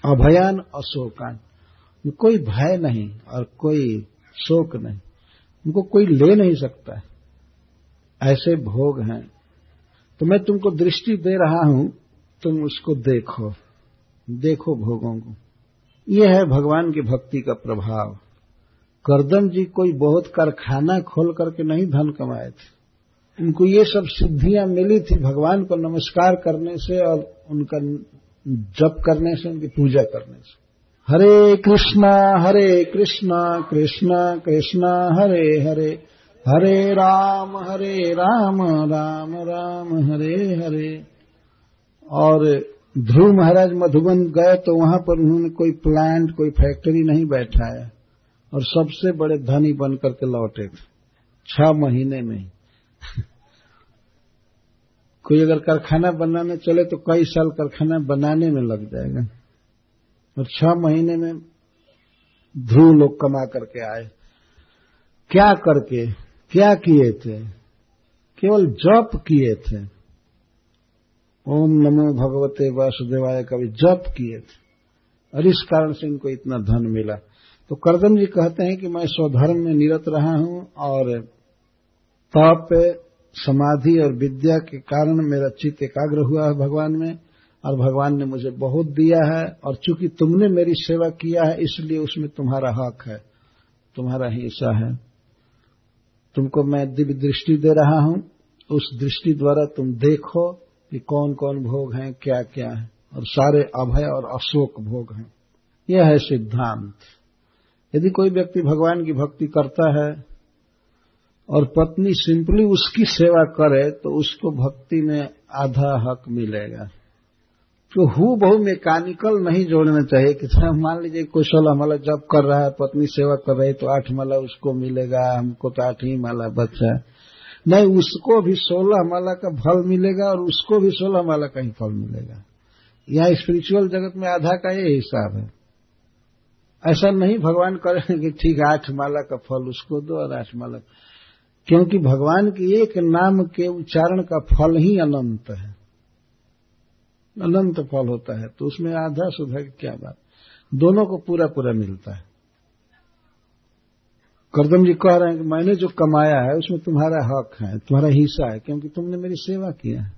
अभयान अशोकान। कोई भय नहीं और कोई शोक नहीं। उनको कोई ले नहीं सकता है। ऐसे भोग हैं। तो मैं तुमको दृष्टि दे रहा हूँ, तुम उसको देखो। देखो भोगों को। यह है भगवान की भक्ति का प्रभाव। करदम जी कोई बहुत कारखाना खोल करके नहीं धन कमाए थे। उनको ये सब सिद्धियाँ मिली थी भगवान को नमस्कार करने से और उनका जप करने से, उनकी पूजा करने से। हरे कृष्णा हरे कृष्णा कृष्णा कृष्णा, हरे हरे। हरे राम हरे राम राम राम, हरे हरे। और ध्रुव महाराज मधुबन गए तो वहाँ पर उन्होंने कोई प्लांट कोई फैक्ट्री नहीं बैठाया और सबसे बड़े धनी बन करके लौटे थे, छह महीने में। कोई अगर कारखाना बनाने चले तो कई साल कारखाना बनाने में लग जाएगा। और छह महीने में ध्रुव लोग कमा करके आए। क्या करके? क्या किए थे? केवल जप किए थे। ओम नमो भगवते वासुदेवाय का भी जप किए थे। और इस कारण से इनको इतना धन मिला। तो करदम जी कहते हैं कि मैं स्वधर्म में निरत रहा हूँ और तप समाधि और विद्या के कारण मेरा चित्त एकाग्र हुआ है भगवान में। और भगवान ने मुझे बहुत दिया है और चूँकि तुमने मेरी सेवा किया है, इसलिए उसमें तुम्हारा हक है। तुम्हारा हिस्सा है। तुमको मैं दिव्य दृष्टि दे रहा हूँ। उस दृष्टि द्वारा तुम देखो कि कौन कौन भोग हैं क्या क्या है। और सारे अभय और अशोक भोग हैं। यह है सिद्धांत। यदि कोई व्यक्ति भगवान की भक्ति करता है और पत्नी सिंपली उसकी सेवा करे तो उसको भक्ति में आधा हक मिलेगा। तो हु बहु मैकेनिकल नहीं जोड़ना चाहिए। कि मान लीजिए कोई सोलह माला जब कर रहा है, पत्नी सेवा कर रही तो आठ माला उसको मिलेगा, हमको तो आठ ही माला बचा है। नहीं, उसको भी सोलह माला का फल मिलेगा और उसको भी सोलह माला का ही फल मिलेगा। यहाँ स्पिरिचुअल जगत में आधा का ये हिसाब है। ऐसा नहीं भगवान करेंगे कि ठीक आठ माला का फल उसको दो और आठ माला। क्योंकि भगवान के एक नाम के उच्चारण का फल ही अनंत है। अनंत फल होता है तो उसमें आधा सुधा की क्या बात? दोनों को पूरा पूरा मिलता है। करदम जी कह रहे हैं कि मैंने जो कमाया है, उसमें तुम्हारा हक है, तुम्हारा हिस्सा है, क्योंकि तुमने मेरी सेवा किया है।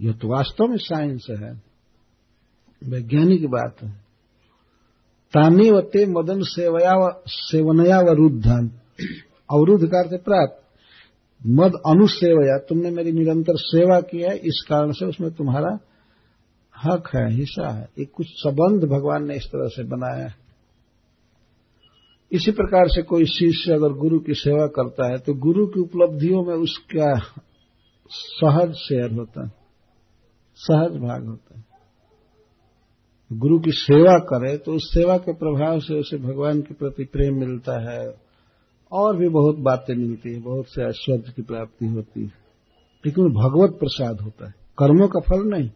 यह तो वास्तव में साइंस है, वैज्ञानिक बात है। तानी वते मदन सेवया सेवनया व रुद्धन। अवरुद्ध कार्य प्राप्त। मद अनुसेवया तुमने मेरी निरंतर सेवा की है, इस कारण से उसमें तुम्हारा हक है, हिस्सा है। एक कुछ संबंध भगवान ने इस तरह से बनाया है। इसी प्रकार से कोई शिष्य अगर गुरु की सेवा करता है तो गुरु की उपलब्धियों में उसका सहज शेयर होता है, सहज भाग होता है। गुरु की सेवा करे तो उस सेवा के प्रभाव से उसे भगवान के प्रति प्रेम मिलता है। और भी बहुत बातें मिलती है, बहुत से ऐश्वर्य की प्राप्ति होती है। लेकिन भगवत प्रसाद होता है। कर्मों का फल नहीं।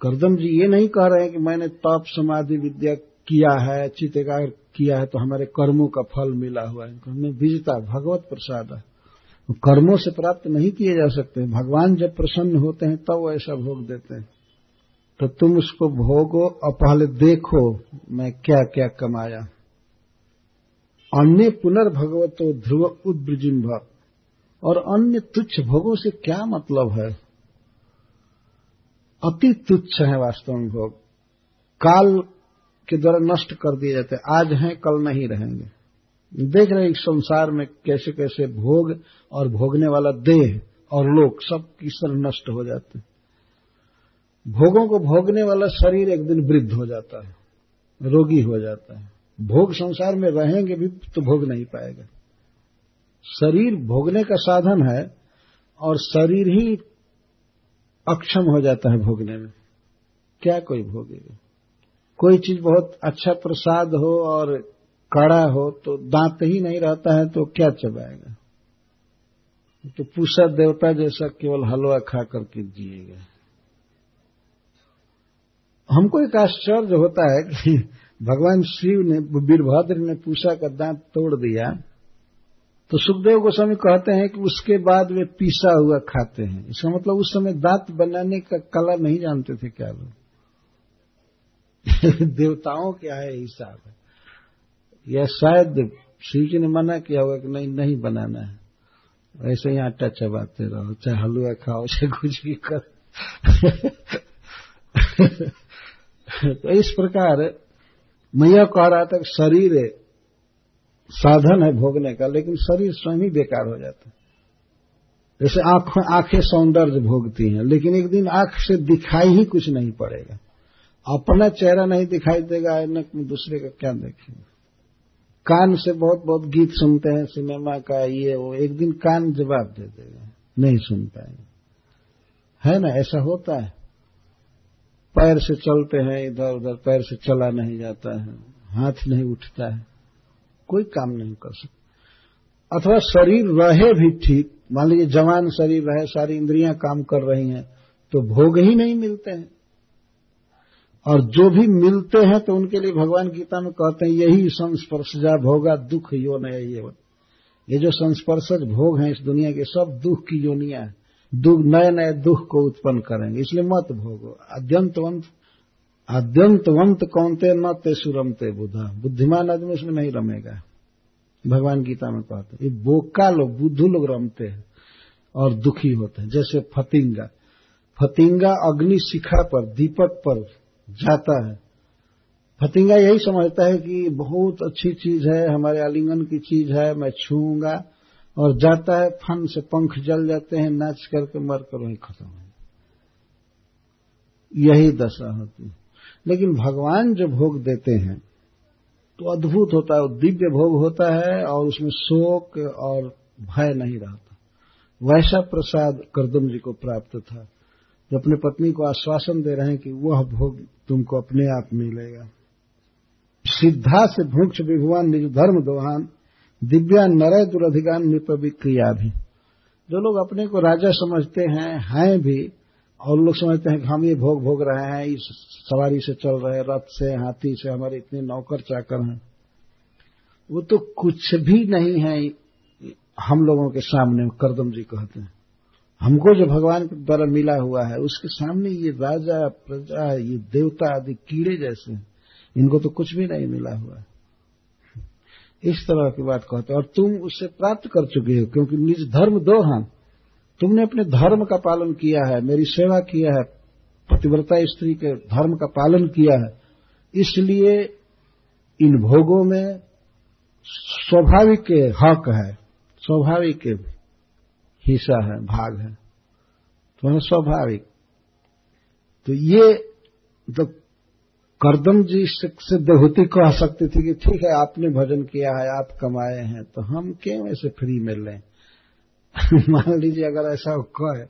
करदम जी ये नहीं कह रहे हैं कि मैंने तप समाधि, विद्या किया है चित एकाग्र किया है तो हमारे कर्मों का फल मिला हुआ है। हमें बीजता, भगवत प्रसाद है। तो कर्मों से प्राप्त नहीं किए जा सकते भगवान जब प्रसन्न होते हैं, तब वो ऐसा भोग देते हैं। तो तुम उसको भोगो और पहले देखो, मैं क्या क्या कमाया। अन्य पुनर्भगवतो ध्रुव उद्ब्रजिम्भ और अन्य तुच्छ भोगों से क्या मतलब है? अति तुच्छ है वास्तव में भोग। काल के द्वारा नष्ट कर दिए जाते हैं। आज हैं, कल नहीं रहेंगे। देख रहे इस संसार में कैसे कैसे भोग और भोगने वाला देह और लोग सब किस तरह नष्ट हो जाते हैं। भोगों को भोगने वाला शरीर एक दिन वृद्ध हो जाता है, रोगी हो जाता है। भोग संसार में रहेंगे भी तो भोग नहीं पाएगा। शरीर भोगने का साधन है और शरीर ही अक्षम हो जाता है भोगने में। क्या कोई भोगेगा? कोई चीज़ बहुत अच्छा प्रसाद हो और कड़ा हो तो दांत ही नहीं रहता है तो क्या चबाएगा? तो पूषा देवता जैसा केवल हलवा खा करके जिएगा। हमको एक आश्चर्य होता है कि भगवान शिव ने, वीरभद्र ने पूषा का दांत तोड़ दिया तो सुखदेव गोस्वामी कहते हैं कि उसके बाद वे पीसा हुआ खाते हैं। इसका मतलब उस समय दांत बनाने का कला नहीं जानते थे क्या लोग? देवताओं क्या है हिसाब है। या शायद शिव जी ने मना किया होगा कि नहीं नहीं बनाना है। ऐसे ही आटा चबाते रहो, चाहे हलवा खाओ, चाहे कुछ भी करो। तो इस प्रकार मैं यह कह रहा था कि शरीर साधन है भोगने का, लेकिन शरीर स्वयं ही बेकार हो जाता है। जैसे आँखें आँखें सौंदर्य भोगती हैं, लेकिन एक दिन आँख से दिखाई ही कुछ नहीं पड़ेगा। अपना चेहरा नहीं दिखाई देगा में दूसरे का क्या देखेंगे। कान से बहुत बहुत गीत सुनते हैं, सिनेमा का ये, वो, एक दिन कान जवाब दे देगा, नहीं सुन पाएँगे। है ना, ऐसा होता है। पैर से चलते हैं इधर उधर पैर से चला नहीं जाता है, हाथ नहीं उठता है, कोई काम नहीं कर सकता। अथवा शरीर रहे भी ठीक, मान लीजिए जवान शरीर रहे, सारी इंद्रियाँ काम कर रही हैं तो भोग ही नहीं मिलते हैं। और जो भी मिलते हैं तो उनके लिए भगवान गीता में कहते हैं, यही संस्पर्शजा भोगा दुख यो नया ये ये जो संस्पर्शज भोग हैं इस दुनिया के, सब दुख की योनिया है। दुख नए नए दुख को उत्पन्न करेंगे। इसलिए मत भोगो। अद्यंतवंत अद्यंतवंत कौनते न ते सुरमते बुधा। बुद्धिमान आदमी उसमें नहीं रमेगा। भगवान गीता में कहते ये बोका लोग, बुद्धू लोग रमते हैं और दुखी होते हैं। जैसे फतिंगा। फतिंगा अग्नि शिखा पर, दीपक पर जाता है। फतिंगा यही समझता है कि बहुत अच्छी चीज़ है, हमारे आलिंगन की चीज़ है, मैं छूँगा। और जाता है, फन से पंख जल जाते हैं, नाच करके मर कर वहीं खत्म है। यही दशा होती है। लेकिन भगवान जो भोग देते हैं तो अद्भुत होता है दिव्य भोग होता है, और उसमें शोक और भय नहीं रहता। वैसा प्रसाद करदम जी को प्राप्त था। जो अपने पत्नी को आश्वासन दे रहे हैं कि वह भोग तुमको अपने आप मिलेगा। सिद्धा से भूक्ष विभुवान निज धर्म दोहान दिव्या नरय दुरधिगान निपविक्रिया भी। जो लोग अपने को राजा समझते हैं हैं भी, और लोग समझते हैं कि हम ये भोग भोग रहे हैं, इस सवारी से चल रहे रथ से, हाथी से, हमारे इतने नौकर चाकर हैं। वो तो कुछ भी नहीं है, हम लोगों के सामने, करदम जी कहते हैं। हमको जो भगवान के द्वारा मिला हुआ है, उसके सामने ये राजा, प्रजा, ये देवता आदि कीड़े जैसे इनको तो कुछ भी नहीं मिला हुआ है। इस तरह की बात कहते और तुम उससे प्राप्त कर चुके हो, क्योंकि निज धर्म दो हम तुमने अपने धर्म का पालन किया है, मेरी सेवा किया है, पतिव्रता स्त्री के धर्म का पालन किया है। इसलिए इन भोगों में स्वाभाविक हक है, स्वाभाविक हिस्सा है, भाग है। तो स्वाभाविक। तो ये तो करदम जी से देहूती कह सकती थी कि ठीक है, आपने भजन किया है, आप कमाए हैं तो हम क्यों ऐसे फ्री में लें? मान लीजिए अगर ऐसा कहे,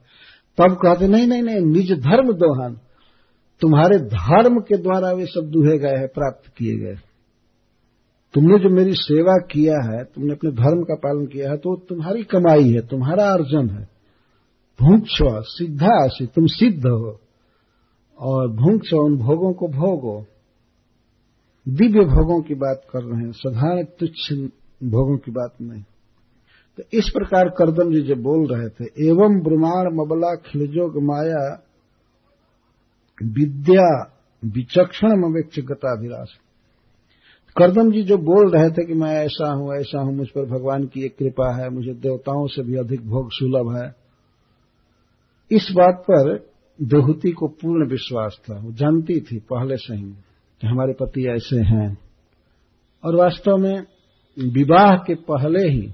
तब कहते, नहीं नहीं नहीं, निज धर्म दोहन। तुम्हारे धर्म के द्वारा वे सब दुहे गए हैं, प्राप्त किए गए। तुमने जो मेरी सेवा किया है, तुमने अपने धर्म का पालन किया है तो तुम्हारी कमाई है, तुम्हारा अर्जन है। भूक्ष सिद्धासी, तुम सिद्ध हो। और भूक्ष उन भोगों को भोगो। दिव्य भोगों की बात कर रहे हैं, साधारण तुच्छ भोगों की बात नहीं। तो इस प्रकार करदम जी जब बोल रहे थे, एवं ब्रह्मांड मबला खिलजोग माया विद्या विचक्षण अवेक्ष गताभिलाष। करदम जी जो बोल रहे थे कि मैं ऐसा हूँ ऐसा हूँ, मुझ पर भगवान की एक कृपा है, मुझे देवताओं से भी अधिक भोग सुलभ है। इस बात पर देहूति को पूर्ण विश्वास था। वो जानती थी पहले से ही कि हमारे पति ऐसे हैं। और वास्तव में विवाह के पहले ही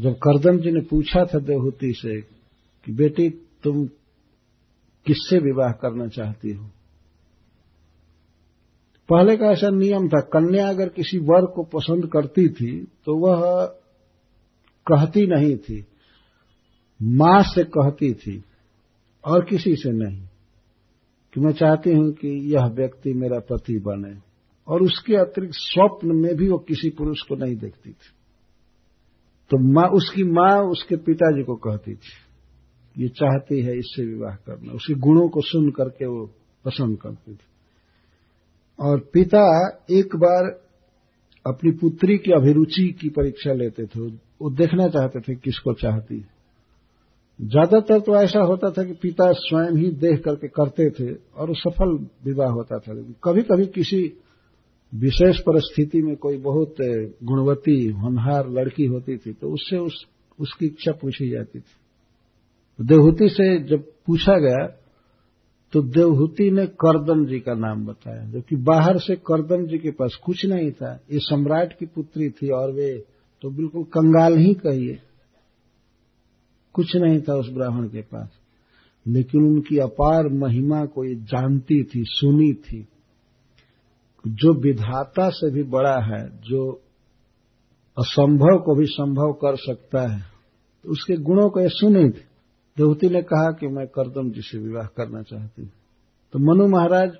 जब करदम जी ने पूछा था देहूति से कि बेटी, तुम किससे विवाह करना चाहती हो? पहले का ऐसा नियम था, कन्या अगर किसी वर को पसंद करती थी तो वह कहती नहीं थी। माँ से कहती थी। और किसी से नहीं, कि मैं चाहती हूँ कि यह व्यक्ति मेरा पति बने, और उसके अतिरिक्त स्वप्न में भी वो किसी पुरुष को नहीं देखती थी। तो माँ, उसकी माँ उसके पिताजी को कहती थी, ये चाहती है इससे विवाह करना। उसके गुणों को सुन करके वो पसंद करती थी। और पिता एक बार अपनी पुत्री की अभिरुचि की परीक्षा लेते थे, वो देखना चाहते थे किसको चाहती ज़्यादातर तो ऐसा होता था कि पिता स्वयं ही देख करके करते थे और सफल विवाह होता था। लेकिन कभी कभी किसी विशेष परिस्थिति में कोई बहुत गुणवती, होनहार लड़की होती थी तो उससे उस, उसकी इच्छा पूछी जाती थी। देवहूति से जब पूछा गया तो देवहूति ने करदम जी का नाम बताया जबकि बाहर से करदम जी के पास कुछ नहीं था। ये सम्राट की पुत्री थी और वे तो बिल्कुल कंगाल ही कहिए। कुछ नहीं था उस ब्राह्मण के पास। लेकिन उनकी अपार महिमा को ये जानती थी, सुनी थी। जो विधाता से भी बड़ा है, जो असंभव को भी संभव कर सकता है तो उसके गुणों को ये सुनी थी। देवती ने कहा कि मैं करदम जी से विवाह करना चाहती हूँ। तो मनु महाराज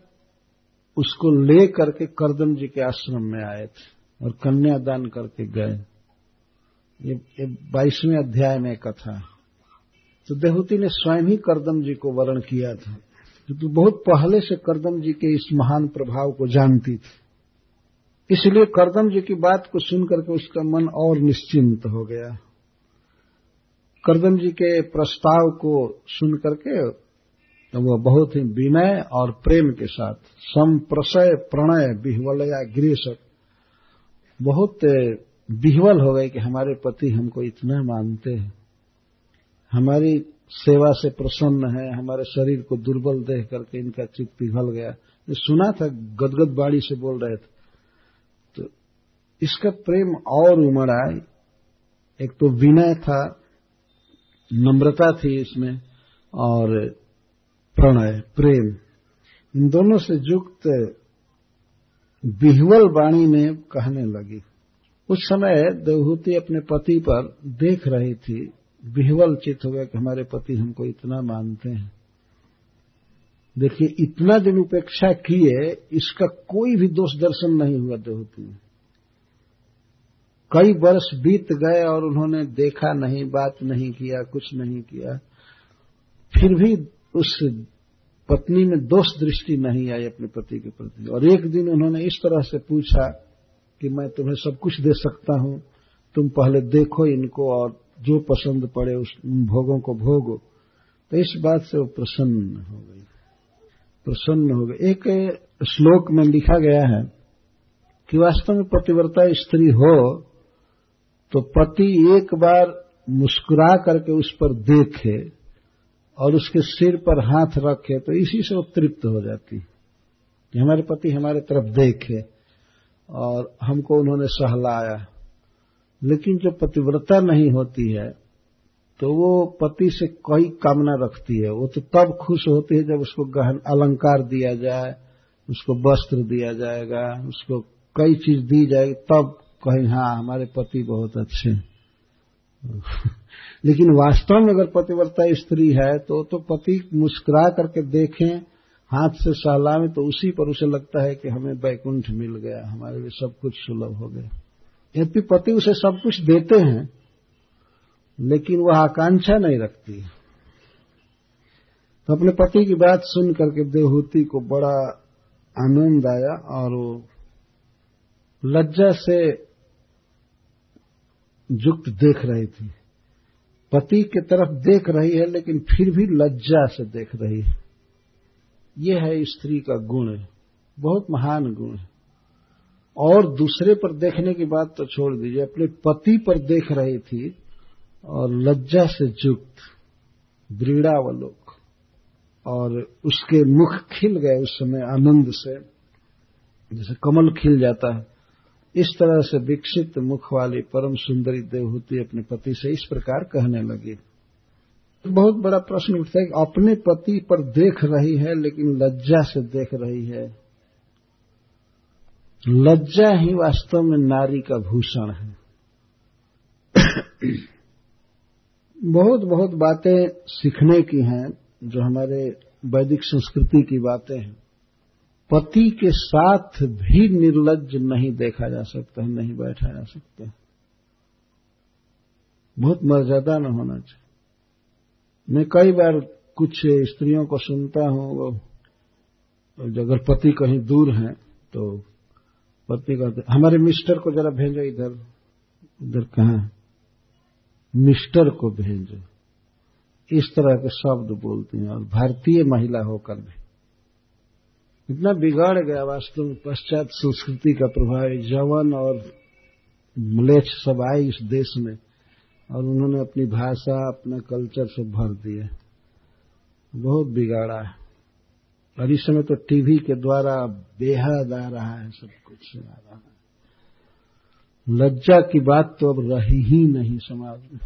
उसको ले करके करदम जी के आश्रम में आए थे और कन्यादान करके गए। ये बाईसवें अध्याय में कथा। तो देहूति ने स्वयं ही करदम जी को वर्ण किया था। तो बहुत पहले से करदम जी के इस महान प्रभाव को जानती थी। इसलिए करदम जी की बात को सुनकर के उसका मन और निश्चिंत हो गया। करदम जी के प्रस्ताव को सुन करके तो वो बहुत ही विनय और प्रेम के साथ संप्रसय प्रणय बिहवलया गृह बहुत बिहवल हो गए कि हमारे पति हमको इतना मानते हैं। हमारी सेवा से प्रसन्न है, हमारे शरीर को दुर्बल देख करके इनका चित्त पिघल गया। ये सुना था, गदगद बाड़ी से बोल रहे थे। तो इसका प्रेम और उमड़ा एक तो विनय था, नम्रता थी इसमें, और प्रणय, प्रेम। इन दोनों से युक्त बिहवल वाणी में कहने लगी। उस समय देवहूति अपने पति पर देख रही थी बिहवल चित हो गया कि हमारे पति हमको इतना मानते हैं। देखिए, इतना दिन उपेक्षा किए, इसका कोई भी दोष दर्शन नहीं हुआ देवहूति में। कई वर्ष बीत गए और उन्होंने देखा नहीं, बात नहीं किया, कुछ नहीं किया। फिर भी उस पत्नी में दोष दृष्टि नहीं आई अपने पति के प्रति। और एक दिन उन्होंने इस तरह से पूछा कि मैं तुम्हें सब कुछ दे सकता हूँ, तुम पहले देखो इनको और जो पसंद पड़े उस भोगों को भोगो। तो इस बात से वो प्रसन्न हो गई। प्रसन्न हो गई। एक श्लोक में लिखा गया है कि वास्तव में पतिव्रता स्त्री हो तो पति एक बार मुस्कुरा करके उस पर देखे और उसके सिर पर हाथ रखे तो इसी से वो तृप्त हो जाती कि हमारे पति हमारे तरफ़ देखे और हमको उन्होंने सहलाया। लेकिन जो पतिव्रता नहीं होती है तो वो पति से कई कामना रखती है। वो तो तब खुश होती है जब उसको गहन अलंकार दिया जाए, उसको वस्त्र दिया जाएगा, उसको कई चीज़ दी जाएगी, तब कहीं हाँ हमारे पति बहुत अच्छे लेकिन वास्तव में अगर पतिव्रता स्त्री है तो तो पति मुस्कुरा करके देखें, हाथ से सहलावे तो उसी पर उसे लगता है कि हमें बैकुंठ मिल गया, हमारे लिए सब कुछ सुलभ हो गया। यद्यपि पति उसे सब कुछ देते हैं, लेकिन वह आकांक्षा नहीं रखती। तो अपने पति की बात सुन करके देवहूति को बड़ा आनंद आया और वो लज्जा से युक्त देख रही थी। पति की तरफ़ देख रही है, लेकिन फिर भी लज्जा से देख रही है। ये है स्त्री का गुण, बहुत महान गुण है। और दूसरे पर देखने की बात तो छोड़ दीजिए, अपने पति पर देख रही थी और लज्जा से युक्त दृढ़ावलोक और उसके मुख खिल गए उस समय आनंद से, जैसे कमल खिल जाता है। इस तरह से विकसित मुख वाली परम सुंदरी देवहूति अपने पति से इस प्रकार कहने लगी। बहुत बड़ा प्रश्न उठता है कि अपने पति पर देख रही है, लेकिन लज्जा से देख रही है। लज्जा ही वास्तव में नारी का भूषण है। बहुत बहुत बातें सीखने की हैं जो हमारे वैदिक संस्कृति की बातें हैं। पति के साथ भी निर्लज नहीं देखा जा सकता है नहीं बैठा जा सकता। है बहुत मर्यादा न होना चाहिए। मैं कई बार कुछ स्त्रियों को सुनता हूँ अगर पति कहीं दूर हैं तो पति कहते हमारे मिस्टर को जरा भेजो इधर। इधर कहा मिस्टर को भेजो। इस तरह के शब्द बोलती हैं और भारतीय महिला होकर भी। इतना बिगाड़ गया वास्तव में, पश्चात संस्कृति का प्रभाव, जवन और मलेच्छ सब आए इस देश में और उन्होंने अपनी भाषा, अपना कल्चर सब भर दिए बहुत बिगाड़ा है। और इस समय तो टीवी के द्वारा बेहद आ रहा है, सब कुछ आ रहा है। लज्जा की बात तो अब रही ही नहीं समाज में।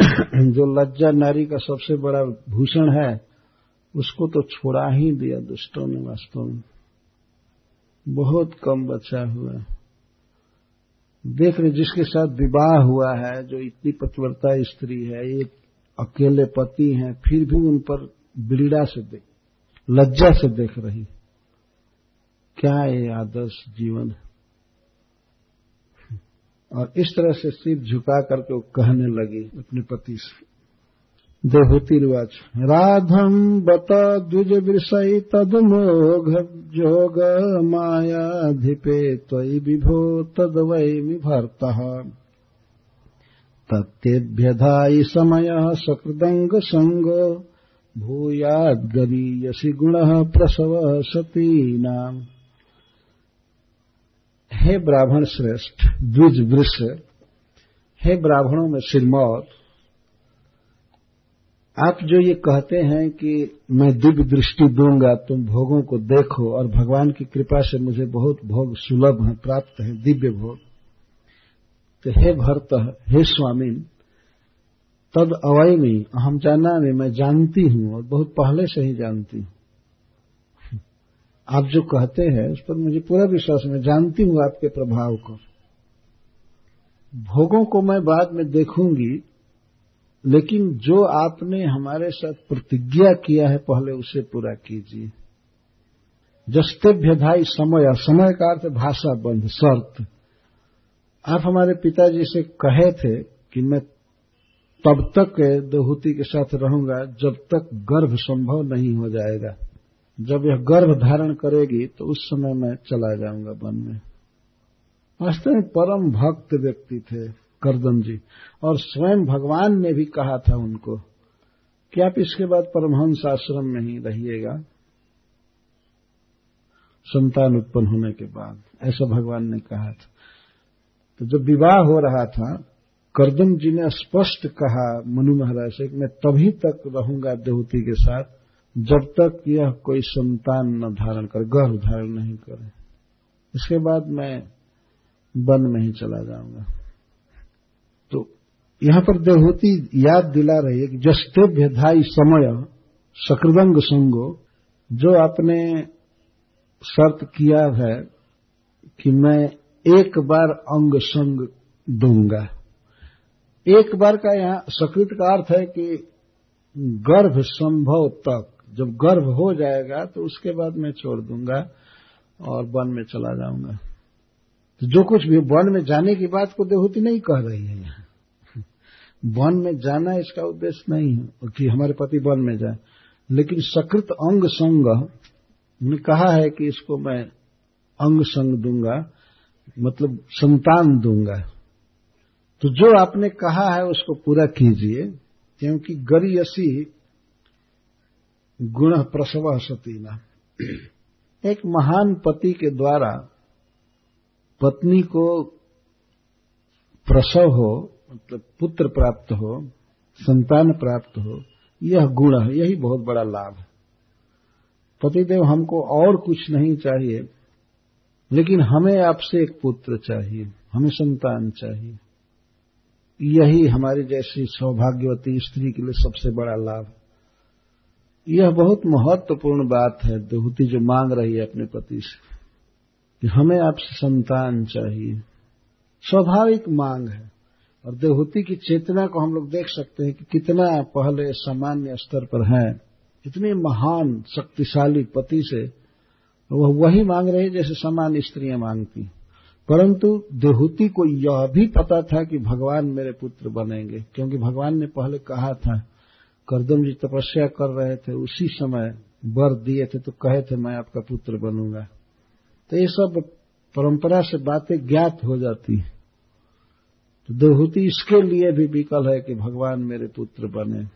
जो लज्जा नारी का सबसे बड़ा भूषण है, उसको तो छोड़ा ही दिया दुष्टों ने वास्तव में। बहुत कम बचा हुआ देख रहे, जिसके साथ विवाह हुआ है, जो इतनी पतिव्रता स्त्री है, एक अकेले पति हैं, फिर भी उन पर बिड़ा से देख, लज्जा से देख रही क्या ये आदर्श जीवन है? और इस तरह से सिर झुका करके वो कहने लगी अपने पति से देहूति रिवाज राधम बत द्विज विषय तदमोघ जोग मायाधिपे त्वयि विभो तद वै भर्त तत्तेभ्यधायि समय सकृदंग संग भूयादगरीयसी गुण प्रसव सतीनाम हे ब्राह्मण श्रेष्ठ, द्विज वृष, हे ब्राह्मणों में सिरमौर, आप जो ये कहते हैं कि मैं दिव्य दृष्टि दूँगा, तुम भोगों को देखो और भगवान की कृपा से मुझे बहुत भोग सुलभ है, प्राप्त है, दिव्य भोग। तो हे भरत, हे स्वामी तद अवयमी हम जाना में मैं जानती हूँ और बहुत पहले से ही जानती हूँ। आप जो कहते हैं, उस पर मुझे पूरा विश्वास मैं जानती हूँ आपके प्रभाव को। भोगों को मैं बाद में देखूँगी, लेकिन जो आपने हमारे साथ प्रतिज्ञा किया है, पहले उसे पूरा कीजिए। जस्तेभ्यधाई समय समय का अर्थ भाषा बंध शर्त। आप हमारे पिताजी से कहे थे कि मैं तब तक दोहूति के साथ रहूँगा, जब तक गर्भ संभव नहीं हो जाएगा। जब यह गर्भ धारण करेगी तो उस समय मैं चला जाऊँगा वन में। वास्तव में परम भक्त व्यक्ति थे करदम जी, और स्वयं भगवान ने भी कहा था उनको, कि आप इसके बाद परमहंस आश्रम में ही रहिएगा। संतान उत्पन्न होने के बाद, ऐसा भगवान ने कहा था। तो जब विवाह हो रहा था करदम जी ने स्पष्ट कहा, मनु महाराज से मैं तभी तक रहूँगा देवती के साथ, जब तक यह कोई संतान न धारण कर, गर्भ धारण नहीं करे। इसके बाद मैं वन में ही चला जाऊँगा। तो यहाँ पर देवहूति याद दिला रही है कि जस्तेभ्य धाई समय सकृदंग संगो, जो आपने शर्त किया है कि मैं एक बार अंग संग दूँगा। एक बार का यहाँ सकृत का अर्थ है कि गर्भ संभव तक, जब गर्भ हो जाएगा तो उसके बाद मैं छोड़ दूँगा और वन में चला जाऊँगा। तो जो कुछ भी वन में जाने की बात को देवहूति नहीं कह रही है यहाँ। वन में जाना इसका उद्देश्य नहीं है कि हमारे पति वन में जाए। लेकिन सकृत अंग संग ने कहा है कि इसको मैं अंग संग दूँगा मतलब संतान दूँगा। तो जो आपने कहा है उसको पूरा कीजिए, क्योंकि गरीयसी गुण प्रसव सतीना। एक महान पति के द्वारा पत्नी को प्रसव हो मतलब पुत्र प्राप्त हो, संतान प्राप्त हो, यह गुण है, यही बहुत बड़ा लाभ है। पतिदेव हमको और कुछ नहीं चाहिए, लेकिन हमें आपसे एक पुत्र चाहिए, हमें संतान चाहिए। यही हमारी जैसी सौभाग्यवती स्त्री के लिए सबसे बड़ा लाभ। यह बहुत महत्वपूर्ण बात है देहूति जो मांग रही है अपने पति से, कि हमें आपसे संतान चाहिए। स्वाभाविक मांग है। और देवहूति की चेतना को हम लोग देख सकते हैं कि कितना पहले सामान्य स्तर पर है। इतने महान, शक्तिशाली पति से वह वही मांग रहे जैसे सामान्य स्त्रियाँ मांगती परंतु देहूति को यह भी पता था कि भगवान मेरे पुत्र बनेंगे, क्योंकि भगवान ने पहले कहा था, करदम जी तपस्या कर रहे थे, उसी समय वर दिए थे तो कहे थे, मैं आपका पुत्र बनूँगा। तो ये सब परंपरा से बातें ज्ञात हो जाती है। तो देहूति इसके लिए भी विकल है कि भगवान मेरे पुत्र बने।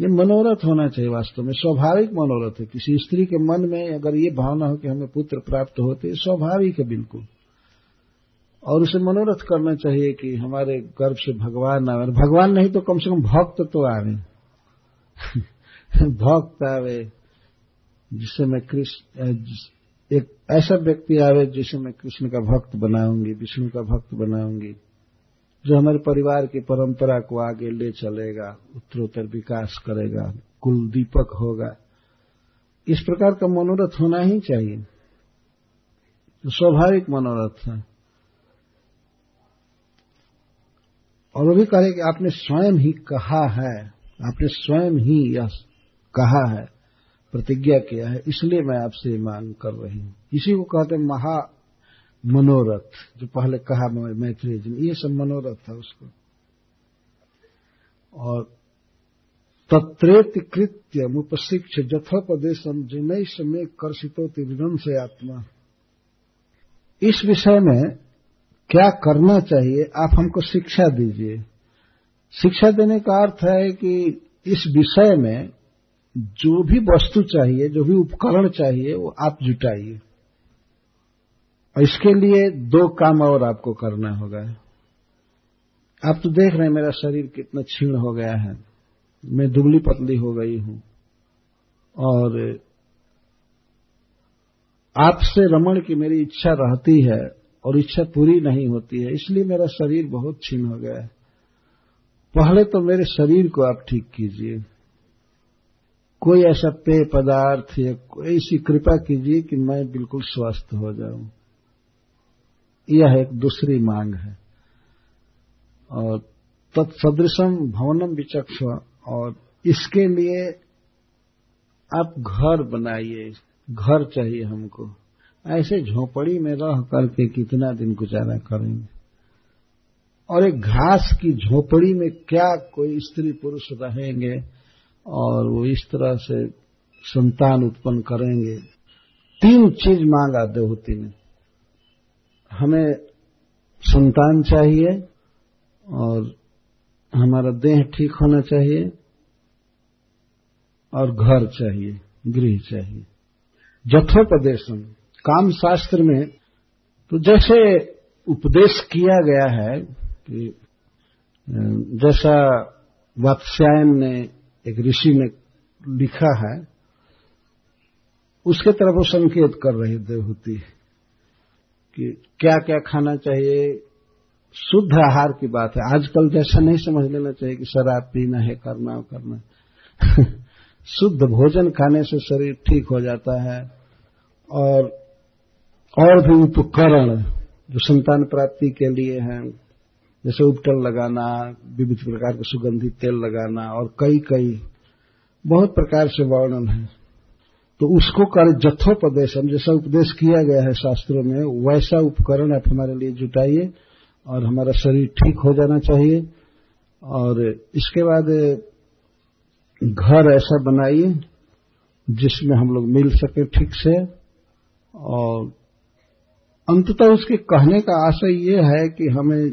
ये मनोरथ होना चाहिए वास्तव में। स्वाभाविक मनोरथ है। किसी स्त्री के मन में अगर ये भावना हो कि हमें पुत्र प्राप्त होते, स्वाभाविक है बिल्कुल। और उसे मनोरथ करना चाहिए कि हमारे गर्भ से भगवान आवे। भगवान नहीं तो कम से कम भक्त तो आवे। भक्त आवे जिससे मैं कृष्ण एक ऐसा व्यक्ति आवे जिसे मैं कृष्ण का भक्त बनाऊँगी, विष्णु का भक्त बनाऊँगी। जो हमारे परिवार की परंपरा को आगे ले चलेगा, उत्तरोत्तर विकास करेगा कुल दीपक होगा। इस प्रकार का मनोरथ होना ही चाहिए। तो स्वाभाविक मनोरथ है। और वो भी कहे कि आपने स्वयं ही कहा है, आपने स्वयं ही यह कहा है, प्रतिज्ञा किया है, इसलिए मैं आपसे मांग कर रही हूँ। इसी को कहते महा मनोरथ, जो पहले कहा मैत्री जी ने, ये सब मनोरथ था उसको। और तत्रेत कृत्य मुपशिक्ष जथोपदेशम जिनई समय कर्षितो तिरन से आत्मा। इस विषय में क्या करना चाहिए, आप हमको शिक्षा दीजिए। शिक्षा देने का अर्थ है कि इस विषय में जो भी वस्तु चाहिए, जो भी उपकरण चाहिए, वो आप जुटाइए। इसके लिए दो काम और आपको करना होगा। आप तो देख रहे हैं, मेरा शरीर कितना क्षीण हो गया है। मैं दुबली पतली हो गई हूँ। और आपसे रमण की मेरी इच्छा रहती है और इच्छा पूरी नहीं होती है, इसलिए मेरा शरीर बहुत छीन हो गया है। पहले तो मेरे शरीर को आप ठीक कीजिए। कोई ऐसा पेय पदार्थ या कोई ऐसी कृपा कीजिए कि मैं बिल्कुल स्वस्थ हो जाऊँ। यह एक दूसरी मांग है। और तत्सदृशम भवनम विचक्ष और इसके लिए आप घर बनाइए, घर चाहिए हमको। ऐसे झोपड़ी में रह करके कितना दिन गुजारा करेंगे? और एक घास की झोपड़ी में क्या कोई स्त्री पुरुष रहेंगे और वो इस तरह से संतान उत्पन्न करेंगे? तीन चीज़ मांगा देवहूति ने हमें संतान चाहिए और हमारा देह ठीक होना चाहिए और घर चाहिए, गृह चाहिए। जथोपदेशम काम शास्त्र में तो जैसे उपदेश किया गया है कि जैसा वात्स्यायन ने एक ऋषि ने लिखा है, उसके तरफ़ वो संकेत कर रही देवहूति कि क्या क्या खाना चाहिए? शुद्ध आहार की बात है। आजकल जैसा नहीं समझ लेना चाहिए कि शराब पीना है, करना करना शुद्ध भोजन खाने से शरीर ठीक हो जाता है और और भी उपकरण जो संतान प्राप्ति के लिए हैं, जैसे उपटल लगाना, विविध प्रकार के सुगंधित तेल लगाना और कई कई बहुत प्रकार से वर्णन है। तो उसको कर जथोपदेश हम जैसा उपदेश किया गया है शास्त्रों में, वैसा उपकरण आप हमारे लिए जुटाइए और हमारा शरीर ठीक हो जाना चाहिए। और इसके बाद, घर ऐसा बनाइए जिसमें हम लोग मिल सके ठीक से। और अंततः उसके कहने का आशय ये है कि हमें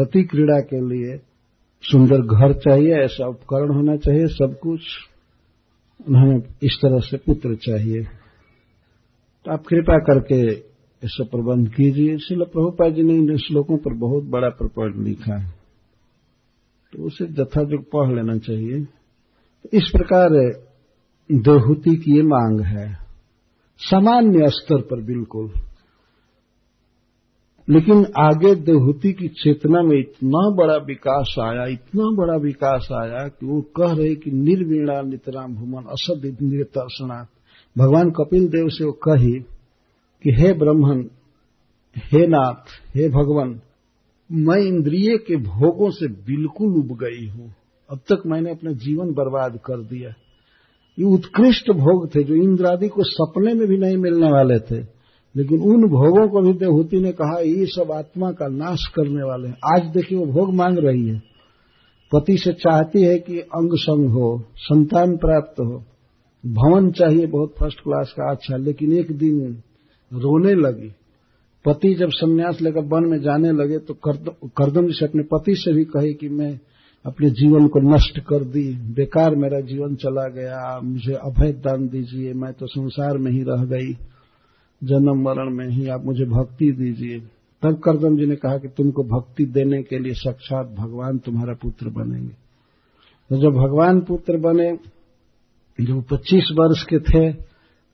रति क्रीड़ा के लिए सुंदर घर चाहिए, ऐसा उपकरण होना चाहिए, सब कुछ। हमें इस तरह से पुत्र चाहिए। तो आप कृपा करके इसका प्रबंध कीजिए। इसलिए प्रभुपा जी ने इन श्लोकों पर बहुत बड़ा प्रपंच लिखा है। तो उसे जथाजुग पढ़ लेना चाहिए। तो इस प्रकार देहूति की ये मांग है। सामान्य स्तर पर बिल्कुल। लेकिन आगे देवहूति की चेतना में इतना बड़ा विकास आया, इतना बड़ा विकास आया कि वो कह रहे कि निर्वीणा नितराम भूमन असद निर्तर्शनाथ भगवान कपिल देव से वो कही कि हे ब्रह्मन, हे नाथ, हे भगवान, मैं इंद्रिय के भोगों से बिल्कुल उब गई हूँ। अब तक मैंने अपना जीवन बर्बाद कर दिया। ये उत्कृष्ट भोग थे जो इंद्र आदि को सपने में भी नहीं मिलने वाले थे। लेकिन उन भोगों को भी देवहूति ने कहा, ये सब आत्मा का नाश करने वाले हैं। आज देखिए वो भोग मांग रही है। पति से चाहती है कि अंग संग हो, संतान प्राप्त हो। भवन चाहिए बहुत फ़र्स्ट क्लास का अच्छा लेकिन एक दिन रोने लगी। पति जब संन्यास लेकर वन में जाने लगे तो करदम जी से अपने पति से भी कही कि मैं अपने जीवन को नष्ट कर दी। बेकार मेरा जीवन चला गया। मुझे अभय दान दीजिए। मैं तो संसार में ही रह गई। जन्म मरण में ही आप मुझे भक्ति दीजिए। तब करदम जी ने कहा कि तुमको भक्ति देने के लिए साक्षात भगवान तुम्हारा पुत्र बनेंगे। तो जब भगवान पुत्र बने, जब 25 वर्ष के थे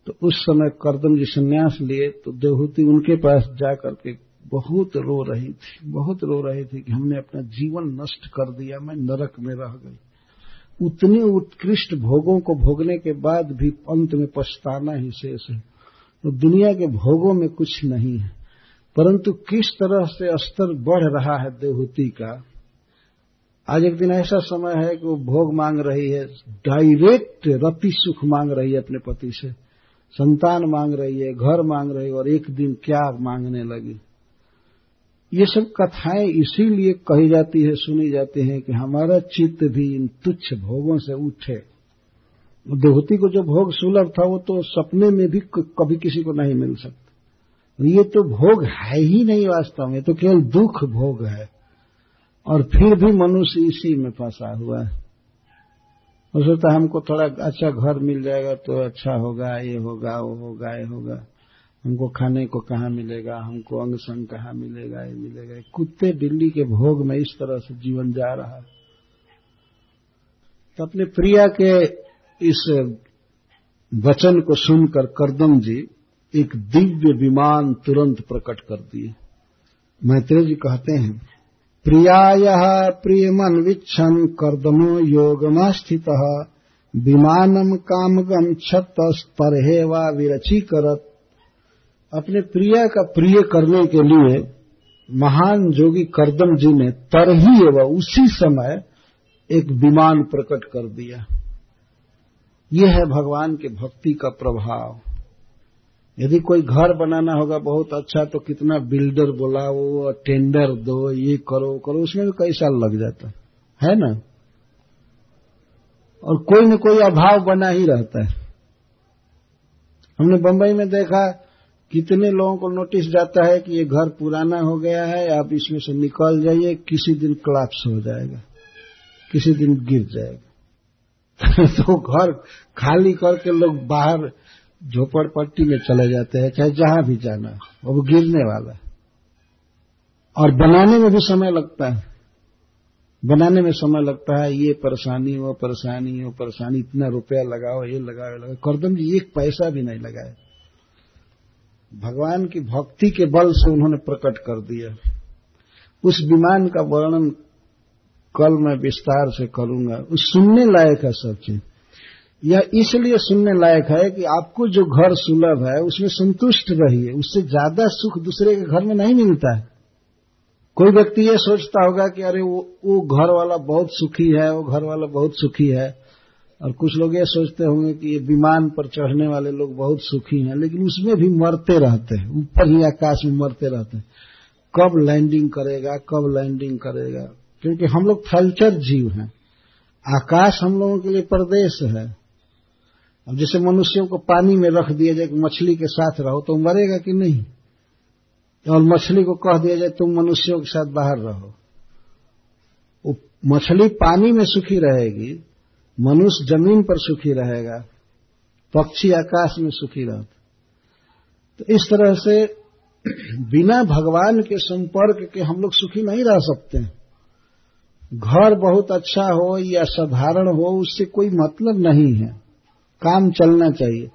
तो उस समय करदम जी संन्यास लिए तो देवहूति उनके पास जाकर के बहुत रो रही थी, बहुत रो रही थी कि हमने अपना जीवन नष्ट कर दिया, मैं नरक में रह गई। उतने उत्कृष्ट भोगों को भोगने के बाद भी अंत में पछताना ही शेष है। तो दुनिया के भोगों में कुछ नहीं है। परंतु किस तरह से स्तर बढ़ रहा है देवहूति का, आज एक दिन ऐसा समय है कि वो भोग मांग रही है डायरेक्ट रति सुख मांग रही है अपने पति से, संतान मांग रही है, घर मांग रही है, और एक दिन क्या मांगने लगी। ये सब कथाएँ इसीलिए कही जाती है, सुनी जाती है कि हमारा चित्त भी इन तुच्छ भोगों से उठे। देवती को जो भोग सुलभ था, वो तो सपने में भी कभी किसी को नहीं मिल सकता। ये तो भोग है ही नहीं वास्तव में तो केवल दुख भोग है। और फिर भी मनुष्य इसी में फंसा हुआ है। हो सकता हमको थोड़ा अच्छा घर मिल जाएगा तो अच्छा होगा, ये होगा, वो होगा, ये होगा। हमको खाने को कहाँ मिलेगा, हमको अंग संग कहाँ मिलेगा, ये मिलेगा। कुत्ते बिल्ली के भोग में इस तरह से जीवन जा रहा है। तो अपने प्रिया के इस वचन को सुनकर करदम जी एक दिव्य विमान तुरंत प्रकट कर दिए। मैत्रेय जी कहते हैं, प्रियाय प्रियमन्विच्छन् कर्दमो योगमास्थितः विमानम कामगम छत्तस्पर्हे वा विरची करत अपने प्रिया का प्रिय करने के लिए महान जोगी करदम जी ने तरही एवं उसी समय एक विमान प्रकट कर दिया। यह है भगवान के भक्ति का प्रभाव। यदि कोई घर बनाना होगा बहुत अच्छा तो कितना बिल्डर बुलाओ टेंडर दो, ये करो करो, उसमें भी कई साल लग जाता है। ना? और कोई न कोई अभाव बना ही रहता है। हमने बंबई में देखा, कितने लोगों को नोटिस जाता है कि ये घर पुराना हो गया है, आप इसमें से निकल जाइए, किसी दिन क्लाप्स हो जाएगा, किसी दिन गिर जाएगा। तो घर खाली करके लोग बाहर झोपड़पट्टी में चले जाते हैं, चाहे जहाँ भी जाना वो गिरने वाला। है और बनाने में भी समय लगता है। बनाने में समय लगता है, ये परेशानी, वो परेशानी वो परेशानी, इतना रुपया लगाओ, ये लगाओ ये लगाओ। करदम जी, एक पैसा भी नहीं लगाए भगवान की भक्ति के बल से उन्होंने प्रकट कर दिया। उस विमान का वर्णन कल मैं विस्तार से करूँगा। सुनने लायक है सब चीज़। यह इसलिए सुनने लायक है कि आपको जो घर सुलभ है, उसमें संतुष्ट रहिए। उससे ज़्यादा सुख दूसरे के घर में नहीं मिलता है। कोई व्यक्ति ये सोचता होगा कि अरे वो वो घर वाला बहुत सुखी है, वो घर वाला बहुत सुखी है। और कुछ लोग ये सोचते होंगे कि ये विमान पर चढ़ने वाले लोग बहुत सुखी हैं, लेकिन उसमें भी मरते रहते हैं। ऊपर ही आकाश में मरते रहते हैं। कब लैंडिंग करेगा, कब लैंडिंग करेगा। क्योंकि हम लोग थलचर जीव हैं। आकाश हम लोगों के लिए प्रदेश है। अब जैसे मनुष्यों को पानी में रख दिया जाए कि मछली के साथ रहो तो मरेगा कि नहीं? और मछली को कह दिया जाए, तुम मनुष्यों के साथ बाहर रहो। वो मछली पानी में सुखी रहेगी, मनुष्य ज़मीन पर सुखी रहेगा, पक्षी आकाश में सुखी रहता। तो इस तरह से बिना भगवान के संपर्क के हम लोग सुखी नहीं रह सकते। घर बहुत अच्छा हो या साधारण हो, उससे कोई मतलब नहीं है। काम चलना चाहिए।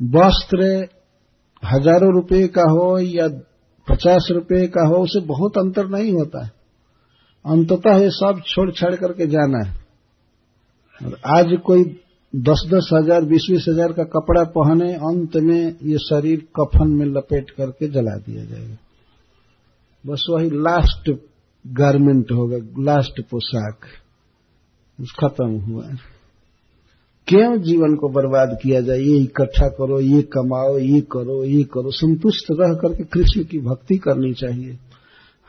वस्त्र हज़ारों रुपए का हो या पचास रुपए का हो, उसे बहुत अंतर नहीं होता है। अंततः ये सब छोड़ छाड़ करके जाना है। और आज कोई दस दस हज़ार बीस बीस हज़ार का कपड़ा पहने, अंत में ये शरीर कफन में लपेट करके जला दिया जाएगा। बस वही लास्ट गारमेंट होगा लास्ट पोशाक खत्म हुआ। क्यों जीवन को बर्बाद किया जाए? ये इकट्ठा करो, ये कमाओ, ये करो ये करो। संतुष्ट रह करके कृष्ण की भक्ति करनी चाहिए।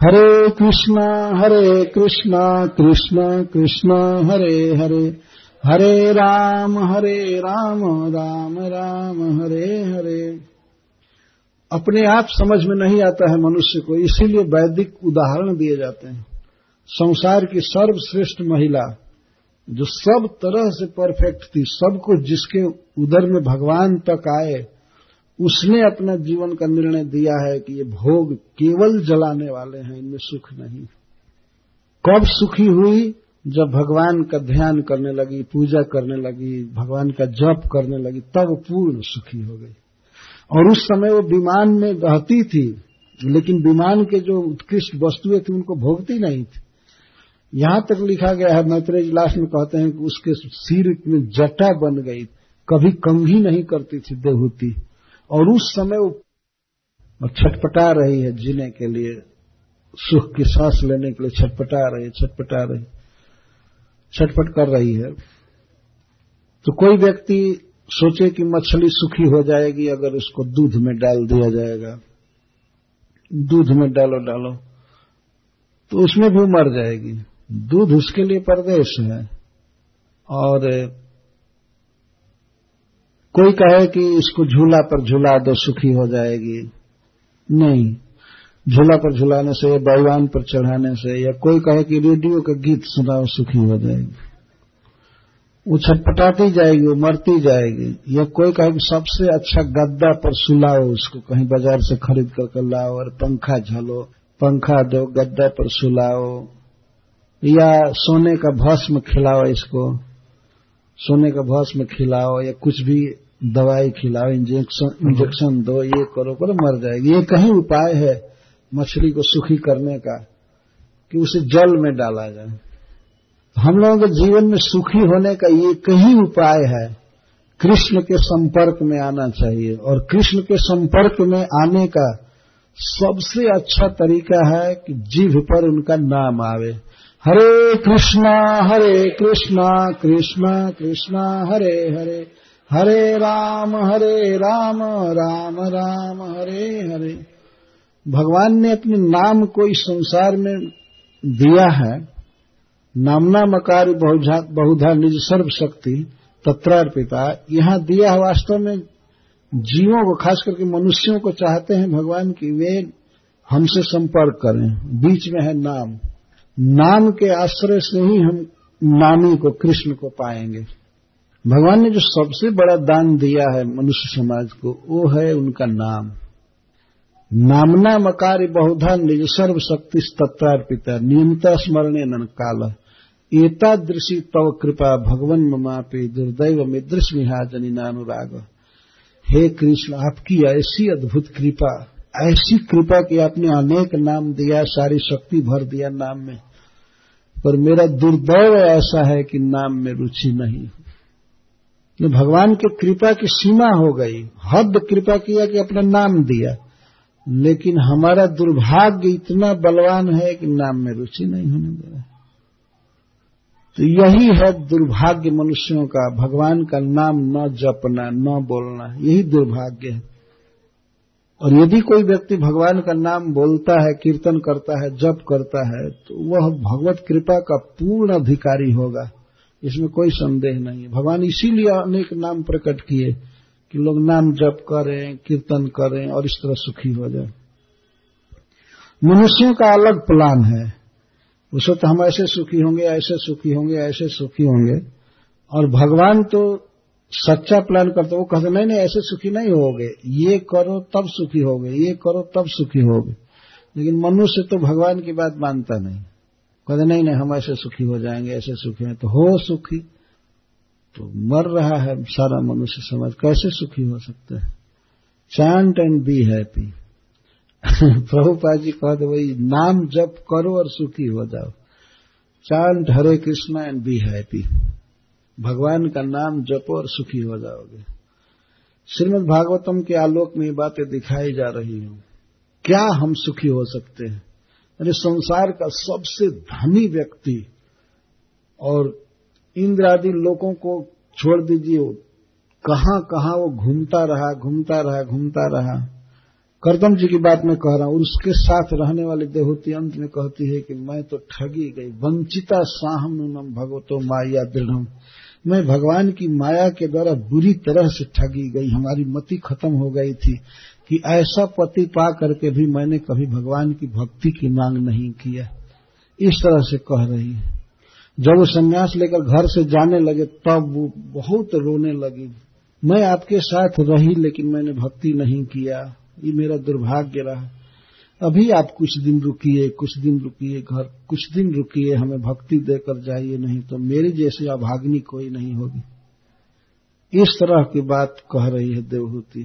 हरे कृष्णा हरे कृष्णा कृष्णा कृष्णा, हरे हरे। हरे राम हरे राम राम राम, हरे हरे। अपने आप समझ में नहीं आता है मनुष्य को, इसीलिए वैदिक उदाहरण दिए जाते हैं। संसार की सर्वश्रेष्ठ महिला, जो सब तरह से परफेक्ट थी, सब कुछ जिसके उदर में भगवान तक आए, उसने अपना जीवन का निर्णय दिया है कि ये भोग केवल जलाने वाले हैं, इनमें सुख नहीं। कब सुखी हुई? जब भगवान का ध्यान करने लगी, पूजा करने लगी, भगवान का जप करने लगी, तब पूर्ण सुखी हो गई। और उस समय वो विमान में रहती थी, लेकिन विमान के जो उत्कृष्ट वस्तुएँ थी, उनको भोगती नहीं थी। यहाँ तक लिखा गया है मैत्रेय लास्ट में कहते हैं कि उसके सिर में जटा बन गई, कभी कंघी नहीं करती थी देहूती। और उस समय वो छटपटा रही है जीने के लिए, सुख की सांस लेने के लिए छटपटा रही है, छटपटा रही छटपट कर रही है। तो कोई व्यक्ति सोचे कि मछली सुखी हो जाएगी अगर उसको दूध में डाल दिया जाएगा। दूध में डालो डालो। तो उसमें भी मर जाएगी। दूध उसके लिए परदेश है। और कोई कहे कि इसको झूला पर झूला दो, सुखी हो जाएगी। नहीं। झूला पर झुलाने से या बैवान पर चढ़ाने से या कोई कहे कि रेडियो का गीत सुनाओ, सुखी हो जाएगी। वो छटपटाती जाएगी वो मरती जाएगी। या कोई कहे कि सबसे अच्छा गद्दा पर सुलाओ उसको कहीं बाज़ार से खरीद करके लाओ और पंखा झलो पंखा दो गद्दा पर सुलाओ। या सोने का भस्म खिलाओ इसको सोने का भस्म खिलाओ या कुछ भी दवाई खिलाओ इंजेक्शन इंजेक्शन दो ये करो करो मर जाएगी। ये कहीं उपाय है मछली को सुखी करने का कि उसे जल में डाला जाए। हम लोगों के जीवन में सुखी होने का ये कहीं उपाय है, कृष्ण के संपर्क में आना चाहिए। और कृष्ण के संपर्क में आने का सबसे अच्छा तरीका है कि जीव पर उनका नाम आवे। हरे कृष्णा हरे कृष्णा कृष्णा कृष्णा, हरे हरे। हरे राम हरे राम राम राम, हरे हरे। भगवान ने अपने नाम को इस संसार में दिया है। नामना मकार बहुधा निज सर्व शक्ति तत्रार्पिता। यहाँ दिया है वास्तव में जीवों को, खास करके मनुष्यों को चाहते हैं भगवान की वे हमसे संपर्क करें। बीच में है नाम। नाम के आश्रय से ही हम नामी को, कृष्ण को पाएँगे। भगवान ने जो सबसे बड़ा दान दिया है मनुष्य समाज को, वो है उनका नाम। नामना मकार बहुधा निज सर्व शक्ति तत्वार्पिता नियमता स्मरणे नन काल। एतादृशी तव कृपा भगवन ममापे दुर्दैव मिदृश जनी नानुराग। हे कृष्ण, आपकी ऐसी अद्भुत कृपा, ऐसी कृपा की आपने अनेक नाम दिया, सारी शक्ति भर दिया नाम में। पर मेरा दुर्दैव ऐसा है कि नाम में रुचि नहीं। भगवान की कृपा की सीमा हो गई। हद कृपा किया कि अपना नाम दिया। लेकिन हमारा दुर्भाग्य इतना बलवान है कि नाम में रुचि नहीं होने दे रहा तो यही है दुर्भाग्य मनुष्यों का। भगवान का नाम न जपना, न बोलना, यही दुर्भाग्य है। और यदि कोई व्यक्ति भगवान का नाम बोलता है, कीर्तन करता है, जप करता है तो वह भगवत कृपा का पूर्ण अधिकारी होगा। इसमें कोई संदेह नहीं भगवान इसीलिए अनेक नाम प्रकट किए कि लोग नाम जप करें, कीर्तन करें और इस तरह सुखी हो जाए। मनुष्यों का अलग प्लान है। उस वक्त हम ऐसे सुखी होंगे, ऐसे सुखी होंगे, ऐसे सुखी होंगे। और भगवान तो सच्चा प्लान करते वो कहते नहीं नहीं, ऐसे सुखी नहीं होगे। ये करो, तब सुखी होगे। ये करो, तब सुखी होगे। लेकिन मनुष्य तो भगवान की बात मानता नहीं। कहते नहीं नहीं, हम ऐसे सुखी हो जाएँगे, ऐसे सुखी हैं। तो हो सुखी। तो मर रहा है, सारा मनुष्य समाज कैसे सुखी हो सकता है? Chant and be happy Prabhupada ji कहते वही नाम जप करो और सुखी हो जाओ. Chant Hare Krishna and be happy भगवान का नाम जपो और सुखी हो जाओगे। श्रीमद भागवतम के आलोक में ये बातें दिखाई जा रही हूँ। क्या हम सुखी हो सकते हैं? अरे संसार का सबसे धनी व्यक्ति और इंद्र आदि लोगों को छोड़ दीजिए। कहाँ कहाँ वो घूमता रहा घूमता रहा घूमता रहा। करदम जी की बात मैं कह रहा हूँ उसके साथ रहने वाली देहोती अंत में कहती है कि मैं तो ठगी गई, वंचिता साहम नूनम भगवतो माया दृढ़ मैं भगवान की माया के द्वारा बुरी तरह से ठगी गई, हमारी मति खत्म हो गई थी कि ऐसा पति पा करके भी मैंने कभी भगवान की भक्ति की मांग नहीं किया। इस तरह से कह रही है। जब वो संन्यास लेकर घर से जाने लगे, तब वो बहुत रोने लगी। मैं आपके साथ रही, लेकिन मैंने भक्ति नहीं किया। ये मेरा दुर्भाग्य रहा। अभी आप कुछ दिन रुकिए, कुछ दिन रुकिए घर, कुछ दिन रुकिए, हमें भक्ति देकर जाइए, नहीं तो मेरी जैसी अभाग्नि कोई नहीं होगी। इस तरह की बात कह रही है देवहूति।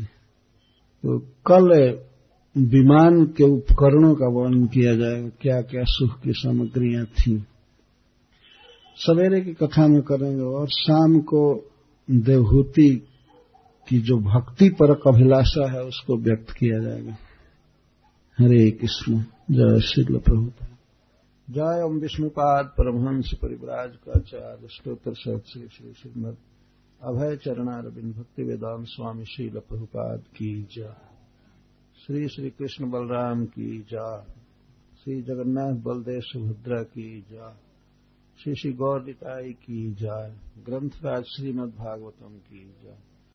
तो कल विमान के उपकरणों का वर्णन किया जाएगा क्या क्या सुख की सामग्रियाँ थी। सवेरे की कथा में करेंगे और शाम को देवहूति की जो भक्ति पर अभिलाषा है, उसको व्यक्त किया जाएगा। हरे कृष्ण, जय श्री प्रभु जय ओम विष्णुपाद परमहंस परिवराज का चार स्त्रोत्र सहित श्री श्री श्रीमद अभय चरणारविंद भक्ति वेदांत स्वामी शील प्रभुपाद की जय। श्री श्री कृष्ण बलराम की जय। श्री जगन्नाथ बलदेव सुभद्रा की जय। श्री श्री गौर की जाय। ग्रंथराज श्रीमद भागवतम की जय।